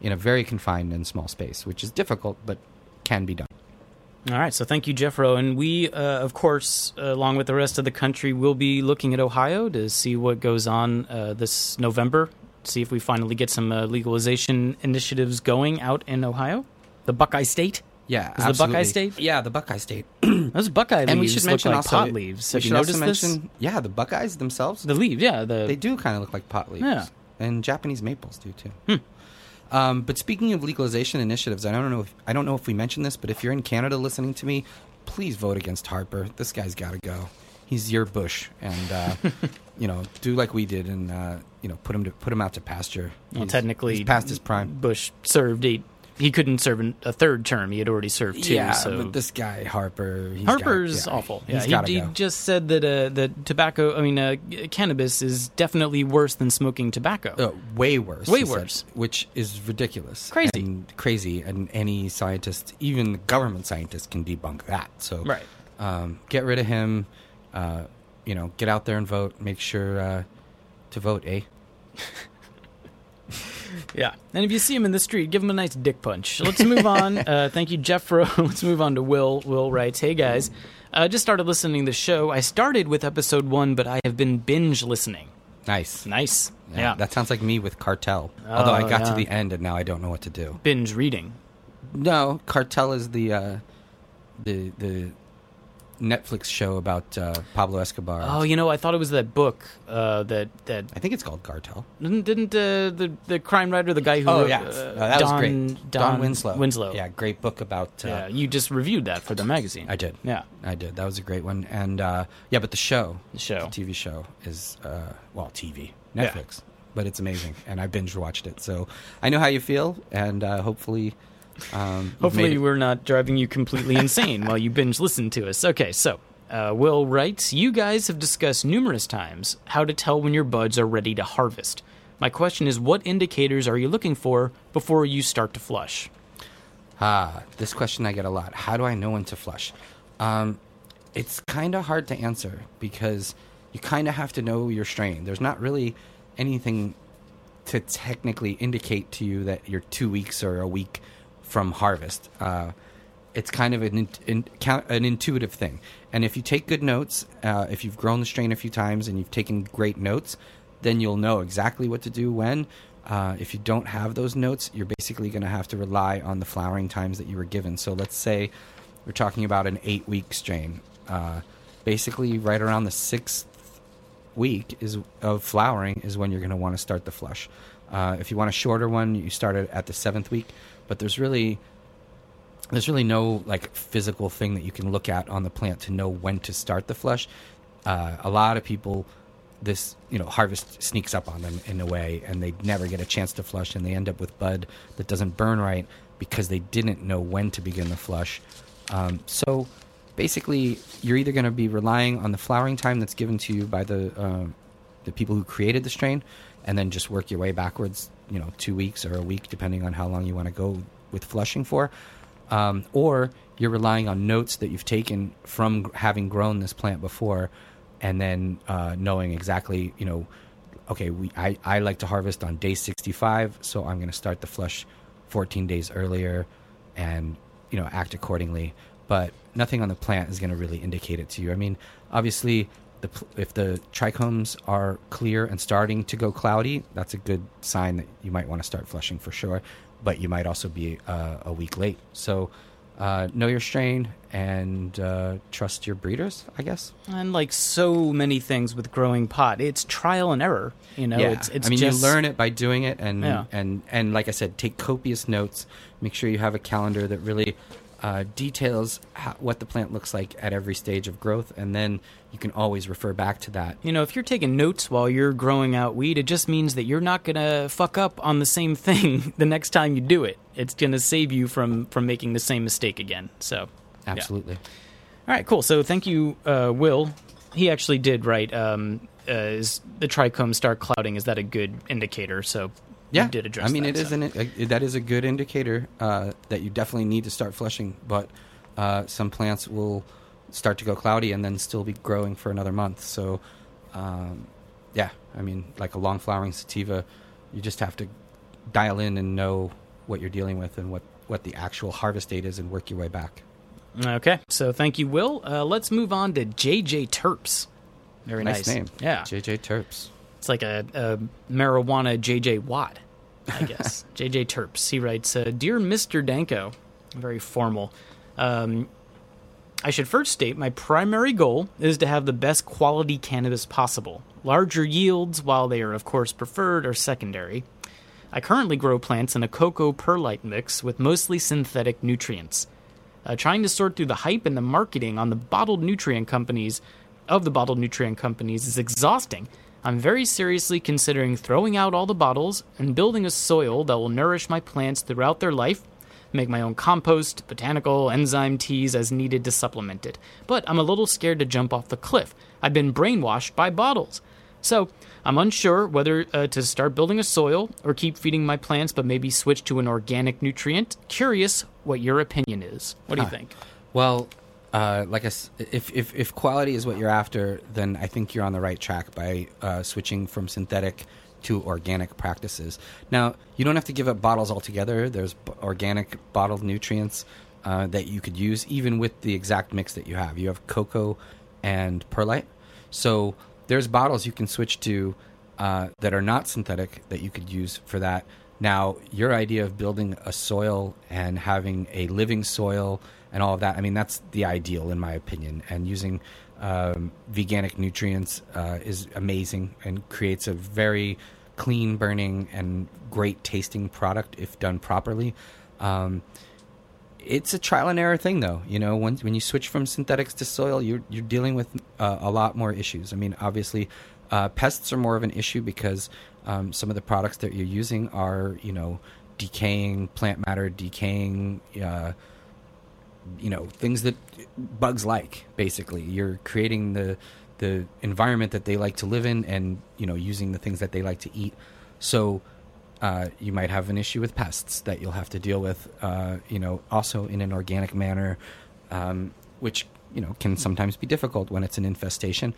in a very confined and small space, which is difficult but can be done. All right, so thank you, Jeff Jeffro. And we, uh, of course, uh, along with the rest of the country, will be looking at Ohio to see what goes on uh, this November, see if we finally get some uh, legalization initiatives going out in Ohio, the Buckeye State. Yeah, Is the Buckeye. State? Yeah, the Buckeye State. Those Buckeye leaves and we should look mention like also pot leaves. We Have should you also noticed this? mention, yeah, the Buckeyes themselves. The leaves, yeah. The They do kind of look like pot leaves. Yeah. And Japanese maples do too. Hmm. Um, but speaking of legalization initiatives, I don't know if I don't know if we mentioned this, but if you're in Canada listening to me, please vote against Harper. This guy's got to go. He's your Bush, and uh, you know, do like we did, and uh, you know, put him to put him out to pasture. well, He's- technically, he's past his prime. Bush served eight. He couldn't serve a third term. He had already served two. yeah, so but this guy Harper, he's Harper's gotta, yeah, awful. Yeah, he, he just said that uh, that tobacco. I mean, uh, cannabis is definitely worse than smoking tobacco. Uh, way worse. Way he said, worse. which is ridiculous. Crazy. And crazy. And any scientist, even government scientists, can debunk that. So, Right. um, get rid of him. Uh, you know, get out there and vote. Make sure uh, to vote, eh? Yeah. And if you see him in the street, give him a nice dick punch. Let's move on. uh, thank you, Jeffro. Let's move on to Will. Will writes, Hey guys, I just started listening to the show. I started with episode one, but I have been binge listening. Nice. Nice. Yeah. That sounds like me with Cartel. Although I Oh, got yeah. to the end and now I don't know what to do. binge reading. No, Cartel is the uh, the the Netflix show about uh, Pablo Escobar. Oh, you know, I thought it was that book uh, that that I think it's called Cartel. didn't, didn't uh, the the crime writer, the guy who Oh wrote, yeah, uh, Uh, that Don, was great. Don, Winslow. Winslow. Yeah, great book about. Uh, yeah. You just reviewed that for the magazine. I did. Yeah. I did. That was a great one. And uh, yeah, but the show, The show. the TV show is uh, well, TV, Yeah. Netflix, but it's amazing, and I binge watched it, so I know how you feel, and uh, hopefully, um, Hopefully, we're not driving you completely insane while you binge listen to us. Okay, so uh, Will writes You guys have discussed numerous times how to tell when your buds are ready to harvest. My question is what indicators are you looking for before you start to flush? Ah, this question I get a lot. How do I know when to flush? Um, it's kind of hard to answer because you kind of have to know your strain. There's not really anything to technically indicate to you that you're two weeks or a week from harvest. Uh, it's kind of an, in, an intuitive thing. And if you take good notes, uh, if you've grown the strain a few times and you've taken great notes, then you'll know exactly what to do when. Uh, if you don't have those notes, you're basically going to have to rely on the flowering times that you were given. So let's say we're talking about an eight week strain. Uh, basically, right around the sixth week is of flowering is when you're going to want to start the flush. Uh, if you want a shorter one, you start it at the seventh week. But there's really there's really no like physical thing that you can look at on the plant to know when to start the flush. Uh, a lot of people, this you know harvest sneaks up on them in a way, and they never get a chance to flush, and they end up with bud that doesn't burn right because they didn't know when to begin the flush. Um, so basically, you're either going to be relying on the flowering time that's given to you by the uh, the people who created the strain, and then just work your way backwards. You know, two weeks or a week, depending on how long you want to go with flushing for um, or you're relying on notes that you've taken from having grown this plant before, and then uh, knowing exactly, you know, okay, we I, I like to harvest on day 65, so I'm going to start the flush 14 days earlier, and you know act accordingly. But nothing on the plant is going to really indicate it to you. I mean, obviously. The, if the trichomes are clear and starting to go cloudy, that's a good sign that you might want to start flushing for sure. But you might also be uh, a week late. So uh, know your strain and uh, trust your breeders. I guess. And like so many things with growing pot, it's trial and error. You know, yeah. it's it's I mean, just you learn it by doing it, and Yeah. and and like I said, take copious notes. Make sure you have a calendar that really uh, details how, what the plant looks like at every stage of growth, and then you can always refer back to that. You know, if you're taking notes while you're growing out weed, it just means that you're not gonna fuck up on the same thing the next time you do it. It's gonna save you from from making the same mistake again. So, yeah. Absolutely. All right, cool. So thank you, uh, Will. He actually did write. Um, uh, is the trichome start clouding? Is that a good indicator? So Yeah, you did address. I mean, that, it is so. an a, that is a good indicator uh, that you definitely need to start flushing. But uh, some plants will start to go cloudy and then still be growing for another month. So, um, yeah, I mean, like a long flowering sativa, you just have to dial in and know what you're dealing with and what what the actual harvest date is and work your way back. Okay, so thank you, Will. Uh, let's move on to JJ Terps. Very nice, nice, name, Yeah, JJ Terps. It's like a, a marijuana JJ Watt, I guess. JJ Terps. He writes, uh, "Dear Mr. Danko," very formal. Um, I should first state my primary goal is to have the best quality cannabis possible. Larger yields, while they are of course preferred, are secondary. I currently grow plants in a coco perlite mix with mostly synthetic nutrients. Uh, trying to sort through the hype and the marketing on the bottled nutrient companies of the bottled nutrient companies is exhausting. I'm very seriously considering throwing out all the bottles and building a soil that will nourish my plants throughout their life, make my own compost, botanical, enzyme teas as needed to supplement it. But I'm a little scared to jump off the cliff. I've been brainwashed by bottles. So, I'm unsure whether uh, to start building a soil or keep feeding my plants, but maybe switch to an organic nutrient. Curious what your opinion is. What do you Huh. think? Well, uh, like I if, if if quality is what you're after, then I think you're on the right track by uh, switching from synthetic to organic practices. Now, you don't have to give up bottles altogether. There's b- organic bottled nutrients uh, that you could use, even with the exact mix that you have. You have coco and perlite, so there's bottles you can switch to uh, that are not synthetic that you could use for that. Now, your idea of building a soil and having a living soil and all of that, I mean, that's the ideal in my opinion. And using um, veganic nutrients uh, is amazing and creates a very clean burning and great tasting product if done properly. Um, it's a trial and error thing, though. You know, when when you switch from synthetics to soil, you're you're dealing with uh, a lot more issues. I mean, obviously, uh, pests are more of an issue because um, some of the products that you're using are, you know, decaying plant matter, decaying, uh, you know, things that bugs like. Basically, you're creating the the environment that they like to live in, and you know, using the things that they like to eat. So uh, you might have an issue with pests that you'll have to deal with, uh, you know, also in an organic manner, um, which, you know, can sometimes be difficult when it's an infestation.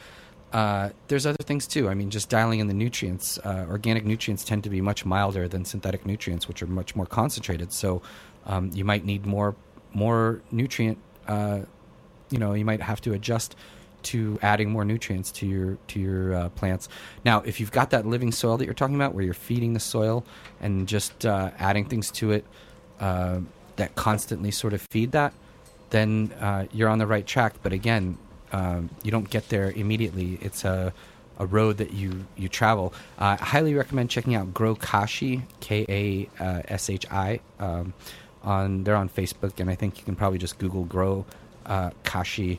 Uh, there's other things too. I mean, just dialing in the nutrients. Uh, organic nutrients tend to be much milder than synthetic nutrients, which are much more concentrated. So um, you might need more more nutrient. Uh, you know, you might have to adjust to adding more nutrients to your to your uh, plants. Now, if you've got that living soil that you're talking about, where you're feeding the soil and just uh, adding things to it uh, that constantly sort of feed that, then uh, you're on the right track. But again, um, you don't get there immediately. It's a a road that you you travel. Uh, I highly recommend checking out Gro Kashi K A uh, S H I. Um, on they're on Facebook, and I think you can probably just Google Gro uh, Kashi.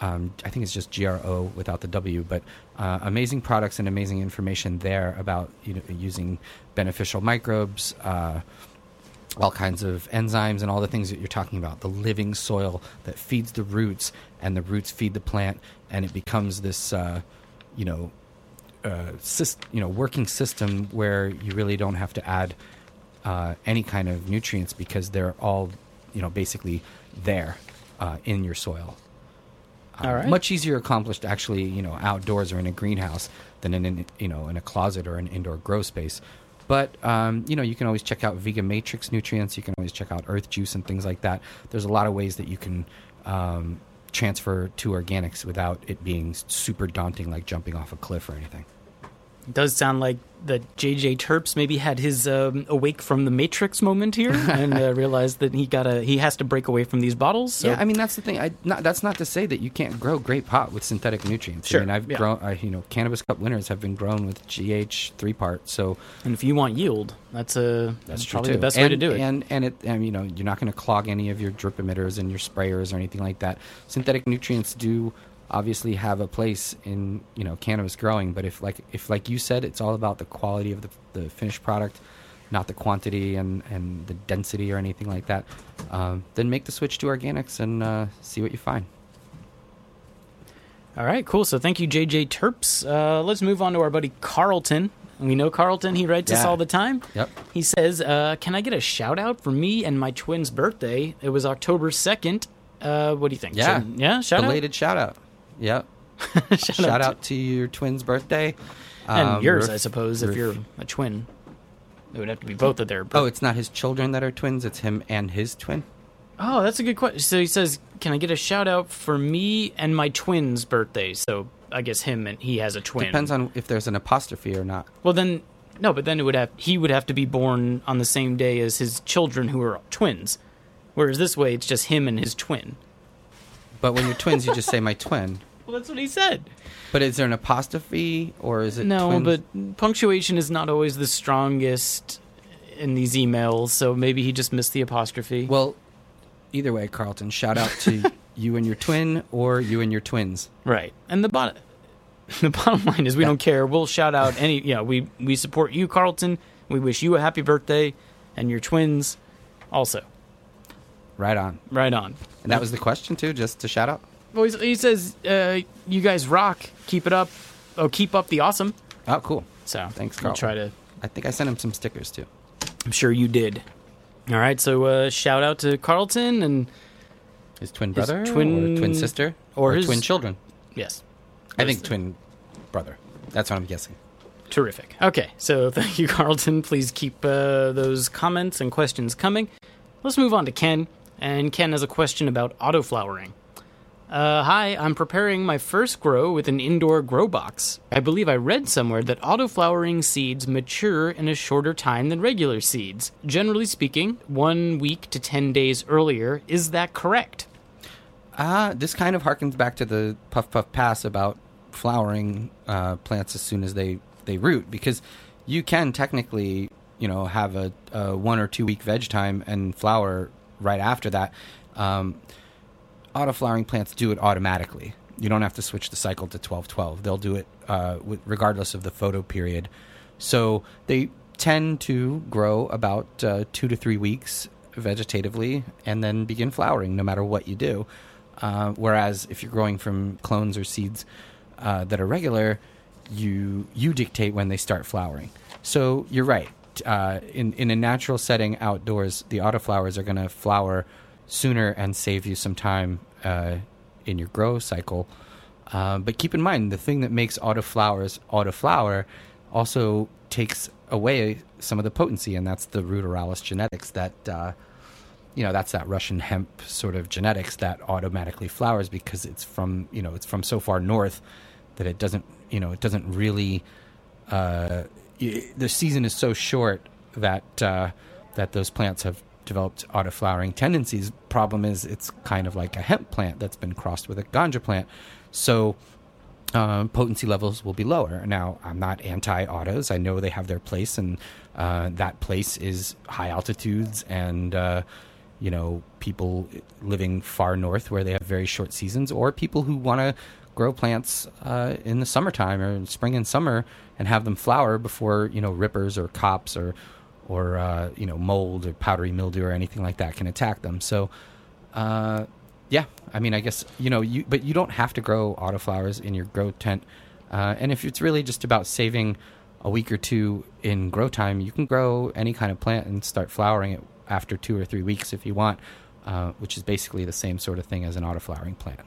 Um, I think it's just G R O without the W, but uh, amazing products and amazing information there about you know, using beneficial microbes, uh, all kinds of enzymes, and all the things that you're talking about. The living soil that feeds the roots, and the roots feed the plant, and it becomes this, uh, you know, uh, syst- you know, working system where you really don't have to add uh, any kind of nutrients because they're all, you know, basically there uh, in your soil. Uh, All right. Much easier accomplished actually, you know, outdoors or in a greenhouse than in, an, you know, in a closet or an indoor grow space. But um, you know, you can always check out Vega Matrix nutrients. You can always check out Earth Juice and things like that. There's a lot of ways that you can um, transfer to organics without it being super daunting, like jumping off a cliff or anything. It does sound like that JJ Terps maybe had his um, awake from the Matrix moment here and uh, realized that he got a he has to break away from these bottles. So. Yeah, I mean that's the thing. I not, that's not to say that you can't grow great pot with synthetic nutrients. Sure, I mean, I've yeah. grown. I, you know, cannabis cup winners have been grown with GH three part. So and if you want yield, that's a that's, probably too. the best and, way to do it. And and it, and, you know, you're not going to clog any of your drip emitters and your sprayers or anything like that. Synthetic nutrients do obviously have a place in you know cannabis growing, but if like if like you said, it's all about the quality of the the finished product, not the quantity and and the density or anything like that. Um, then make the switch to organics and uh, see what you find. All right, cool. So thank you, JJ Terps. Uh, let's move on to our buddy Carlton. We know Carlton. He writes us all the time. Yep. He says, uh, "Can I get a shout out for me and my twin's birthday? It was October second. Uh, what do you think? Yeah. Should- yeah. Shout Belated shout out. Yep. out. shout, out, to your twin's birthday. and Um, yours, ref- I suppose, if you're a twin. It would have to be both of their. Oh, it's not his children that are twins. It's him and his twin. Oh, that's a good question. So he says, "Can I get a shout out for me and my twin's birthday?" So I guess him and he has a twin. Depends on if there's an apostrophe or not. Well, then no, but then it would have he would have to be born on the same day as his children who are twins. Whereas this way, it's just him and his twin. But when you're twins, you just say my twin. Well, that's what he said. But is there an apostrophe or is it No, twins? but punctuation is not always the strongest in these emails, so maybe he just missed the apostrophe. well, either way, Carlton, shout out to you and your twin or you and your twins. Right. And the bottom the bottom line is we don't care. We'll shout out any yeah, we we support you, Carlton. We wish you a happy birthday and your twins also. Right on. Right on. And that was the question too, just to shout out. Well, he says, uh, "You guys rock. Keep it up. Oh, keep up the awesome." Oh, cool. So Thanks, I'll Carl. try to. I think I sent him some stickers too. I'm sure you did. All right. So uh, shout out to Carlton and His twin His brother, twin- or twin sister, or or, his- twin children. yes, I think twin brother. That's what I'm guessing. terrific. Okay. So thank you, Carlton. Please keep uh, those comments and questions coming. Let's move on to Ken. And Ken has a question about auto flowering. Uh, hi, I'm preparing my first grow with an indoor grow box. I believe I read somewhere that auto-flowering seeds mature in a shorter time than regular seeds. Generally speaking, one week to 10 days earlier. Is that correct? Uh, this kind of harkens back to the puff puff pass about flowering uh, plants as soon as they, they root because you can technically you know have a, a one or two week veg time and flower right after that. Um, auto flowering plants do it automatically. You don't have to switch the cycle to twelve twelve. They'll do it uh, regardless of the photo period. So they tend to grow about uh, two to three weeks vegetatively and then begin flowering no matter what you do. Uh, whereas if you're growing from clones or seeds uh, that are regular, you you dictate when they start flowering. So you're right. Uh, in in a natural setting outdoors, the autoflowers are going to flower sooner and save you some time uh, in your grow cycle. Uh, but keep in mind, the thing that makes autoflowers autoflower also takes away some of the potency, and that's the ruderalis genetics that uh, you know that's that Russian hemp sort of genetics that automatically flowers because it's from you know it's from so far north that it doesn't you know it doesn't really uh, y- the season is so short that uh, that those plants have developed auto flowering tendencies. Problem is, it's kind of like a hemp plant that's been crossed with a ganja plant, so um, potency levels will be lower. Now, I'm not anti autos. I know they have their place, and uh, that place is high altitudes and uh, you know people living far north where they have very short seasons, or people who want to grow plants uh, in the summertime or in spring and summer and have them flower before you know rippers or cops or or uh, you know mold or powdery mildew or anything like that can attack them. So. Uh, yeah, I mean, I guess you know, you but you don't have to grow autoflowers in your grow tent. Uh, and if it's really just about saving a week or two in grow time, you can grow any kind of plant and start flowering it after two or three weeks if you want, uh, which is basically the same sort of thing as an autoflowering plant.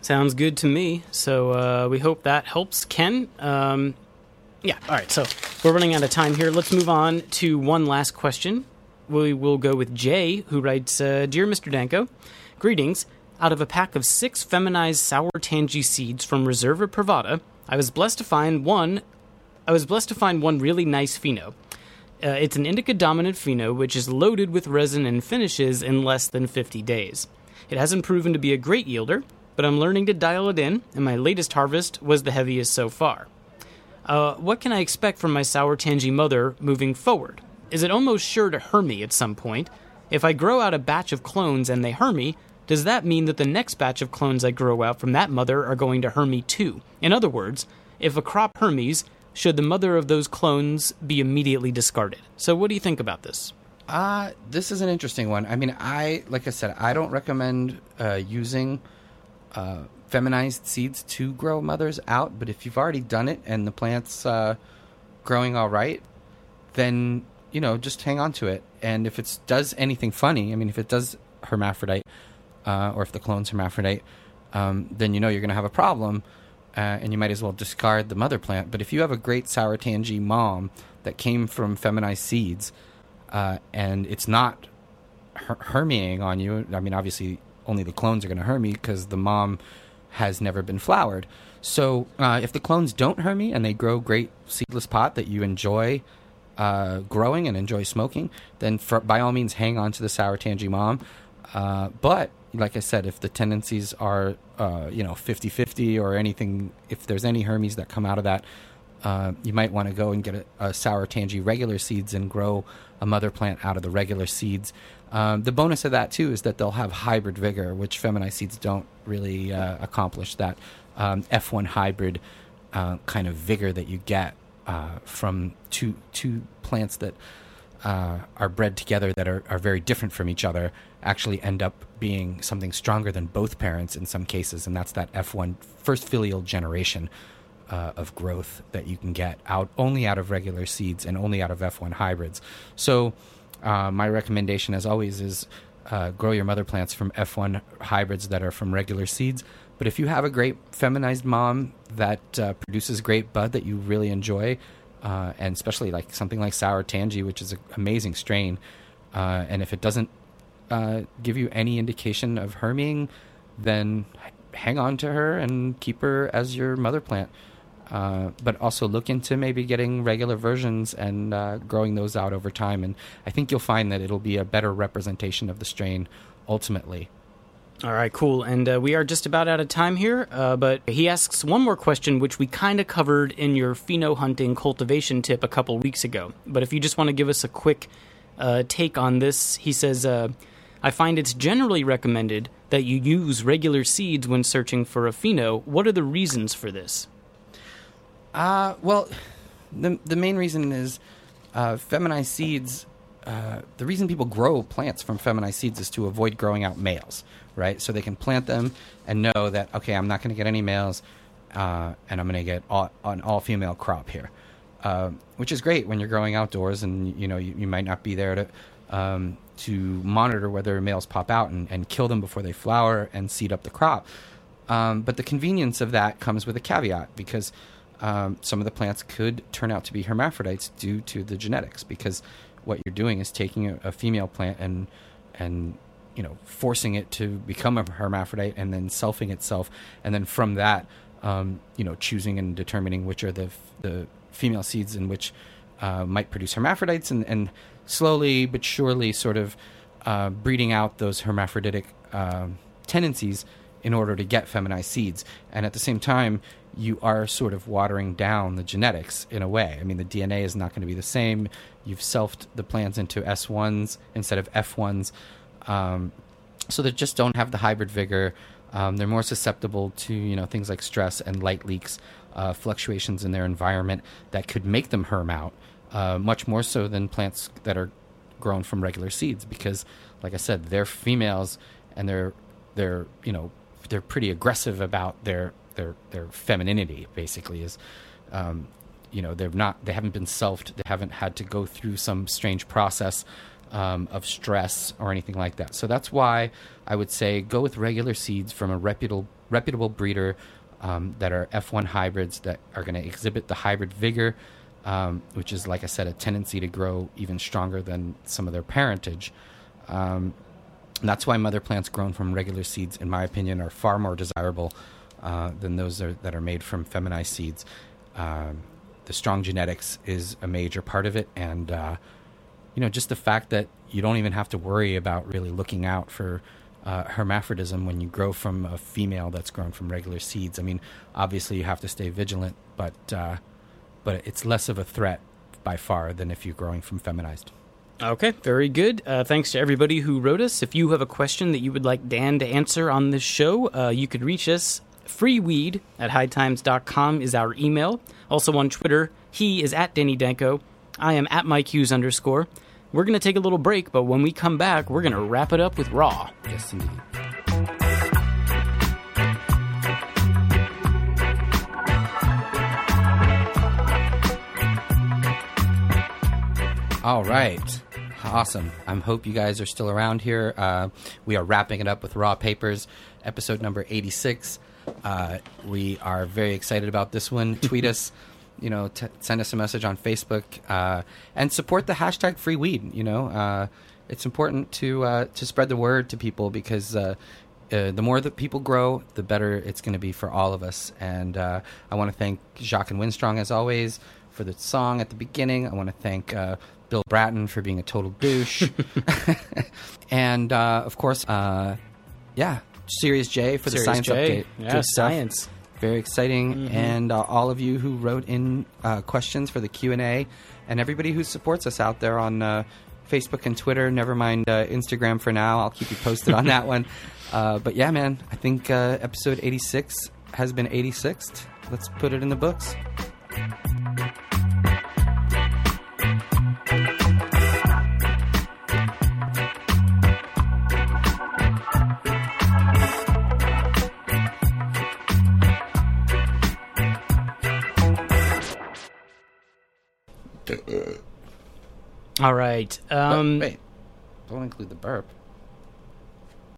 Sounds good to me. So uh, we hope that helps Ken. Um, yeah, all right. So we're running out of time here. Let's move on to one last question. We will go with Jay, who writes uh, Dear Mr. Danko, greetings. Out of a pack of six feminized Sour Tangie seeds from Reserva Privada, I was blessed to find one I was blessed to find one really nice pheno. Uh, it's an indica dominant pheno which is loaded with resin and finishes in less than 50 days. It hasn't proven to be a great yielder, but I'm learning to dial it in, and my latest harvest was the heaviest so far. Uh, what can I expect from my Sour Tangie mother moving forward? Is it almost sure to hermy at some point? If I grow out a batch of clones and they hermy, does that mean that the next batch of clones I grow out from that mother are going to hermy too? In other words, if a crop hermies, should the mother of those clones be immediately discarded? So, what do you think about this? Uh, this is an interesting one. I mean, I like I said, I don't recommend uh, using uh, feminized seeds to grow mothers out. But if you've already done it and the plant's uh, growing all right, then you know just hang on to it. And if it does anything funny, I mean, if it does hermaphrodite, uh, or if the clone's hermaphrodite, um, then you know you're going to have a problem, uh, and you might as well discard the mother plant. But if you have a great Sour Tangie mom that came from feminized seeds, uh, and it's not her- on you, I mean, obviously only the clones are going to hermy because the mom has never been flowered. So uh, if the clones don't hermy and they grow great seedless pot that you enjoy uh, growing and enjoy smoking, then for, by all means hang on to the Sour Tangie mom. Uh, but like I said, if the tendencies are uh, you know 50-50 or anything, if there's any hermes that come out of that, uh, you might want to go and get a, a Sour Tangie regular seeds and grow a mother plant out of the regular seeds. Um, the bonus of that too is that they'll have hybrid vigor, which feminized seeds don't really uh, accomplish. That um, F1 hybrid uh, kind of vigor that you get uh, from two two plants that uh, are bred together that are, are very different from each other actually end up being something stronger than both parents in some cases, and that's that F1 first filial generation. Uh, of growth that you can get out only out of regular seeds and only out of F1 hybrids. So, uh, my recommendation, as always, is uh, grow your mother plants from F1 hybrids that are from regular seeds. But if you have a great feminized mom that uh, produces great bud that you really enjoy, uh, and especially like something like Sour Tangie, which is an amazing strain, uh, and if it doesn't give you any indication of herming, then hang on to her and keep her as your mother plant. Uh, but also look into maybe getting regular versions and uh, growing those out over time. And I think you'll find that it'll be a better representation of the strain ultimately. All right, cool. And uh, we are just about out of time here, uh, but he asks one more question, which we kind of covered in your pheno hunting cultivation tip a couple weeks ago. But if you just want to give us a quick uh, take on this, he says, I find it's generally recommended that you use regular seeds when searching for a pheno. What are the reasons for this? Uh, well, the the main reason is uh, feminized seeds. Uh, the reason people grow plants from feminized seeds is to avoid growing out males, right? So they can plant them and know that okay, I'm not going to get any males, uh, and I'm going to get all, an all female crop here, uh, which is great when you're growing outdoors and you know you, you might not be there to um, to monitor whether males pop out and, and kill them before they flower and seed up the crop. Um, but the convenience of that comes with a caveat because um, some of the plants could turn out to be hermaphrodites due to the genetics because what you're doing is taking a, a, female plant and and you know forcing it to become a hermaphrodite and then selfing itself and then from that um, you know choosing and determining which are the the female seeds in which uh, might produce hermaphrodites and, and slowly but surely sort of uh, breeding out those hermaphroditic uh, tendencies in order to get feminized seeds. And at the same time you are sort of watering down the genetics in a way. I mean, the DNA is not going to be the same. You've selfed the plants into S1s instead of F1s. Um, so they just don't have the hybrid vigor. Um, they're more susceptible to you know things like stress and light leaks, uh, fluctuations in their environment that could make them herm out, uh, much more so than plants that are grown from regular seeds. Because, like I said, they're females and they're they're you know they're pretty aggressive about their their their femininity basically is um, you know they're not they haven't been selfed they haven't had to go through some strange process um, of stress or anything like that. So that's why I would say go with regular seeds from a reputable reputable breeder um, that are F1 hybrids that are going to exhibit the hybrid vigor um, which is like I said a tendency to grow even stronger than some of their parentage. Um, that's why mother plants grown from regular seeds in my opinion are far more desirable uh, than those are, that are made from feminized seeds. Um, the strong genetics is a major part of it, and uh, you know, just the fact that you don't even have to worry about really looking out for uh, hermaphrodism when you grow from a female that's grown from regular seeds. I mean, obviously you have to stay vigilant, but uh, but it's less of a threat by far than if you're growing from feminized. Okay, very good. Uh, thanks to everybody who wrote us. If you have a question that you would like Dan to answer on this show, uh, you could reach us. Freeweed at hightimes.com is our email. Also on Twitter, he is at Danny Danko. I am at Mike Hughes underscore. We're going to take a little break, but when we come back, we're going to wrap it up with Raw. Yes, indeed. All right. Awesome. I hope you guys are still around here. Uh, we are wrapping it up with Raw Papers, episode number 86. Uh, we are very excited about this one. Tweet us, you know, t- send us a message on Facebook, uh, and support the hashtag free weed. You know, uh, it's important to uh, to spread the word to people because uh, uh, the more that people grow, the better it's going to be for all of us. And uh, I want to thank Jacques and Winstrong as always for the song at the beginning. I want to thank uh, Bill Bratton for being a total douche, and uh, of course, uh, yeah, Sirius J for the Sirius science J. update. Yeah, Good stuff. science. Very exciting, and uh, all of you who wrote in uh, questions for the Q and A, and everybody who supports us out there on uh, Facebook and Twitter. Never mind uh, Instagram for now. I'll keep you posted on that one. Uh, but yeah, man, I think uh, episode eighty six has been eighty sixth. Let's put it in the books. All right. But Um, wait, don't include the burp.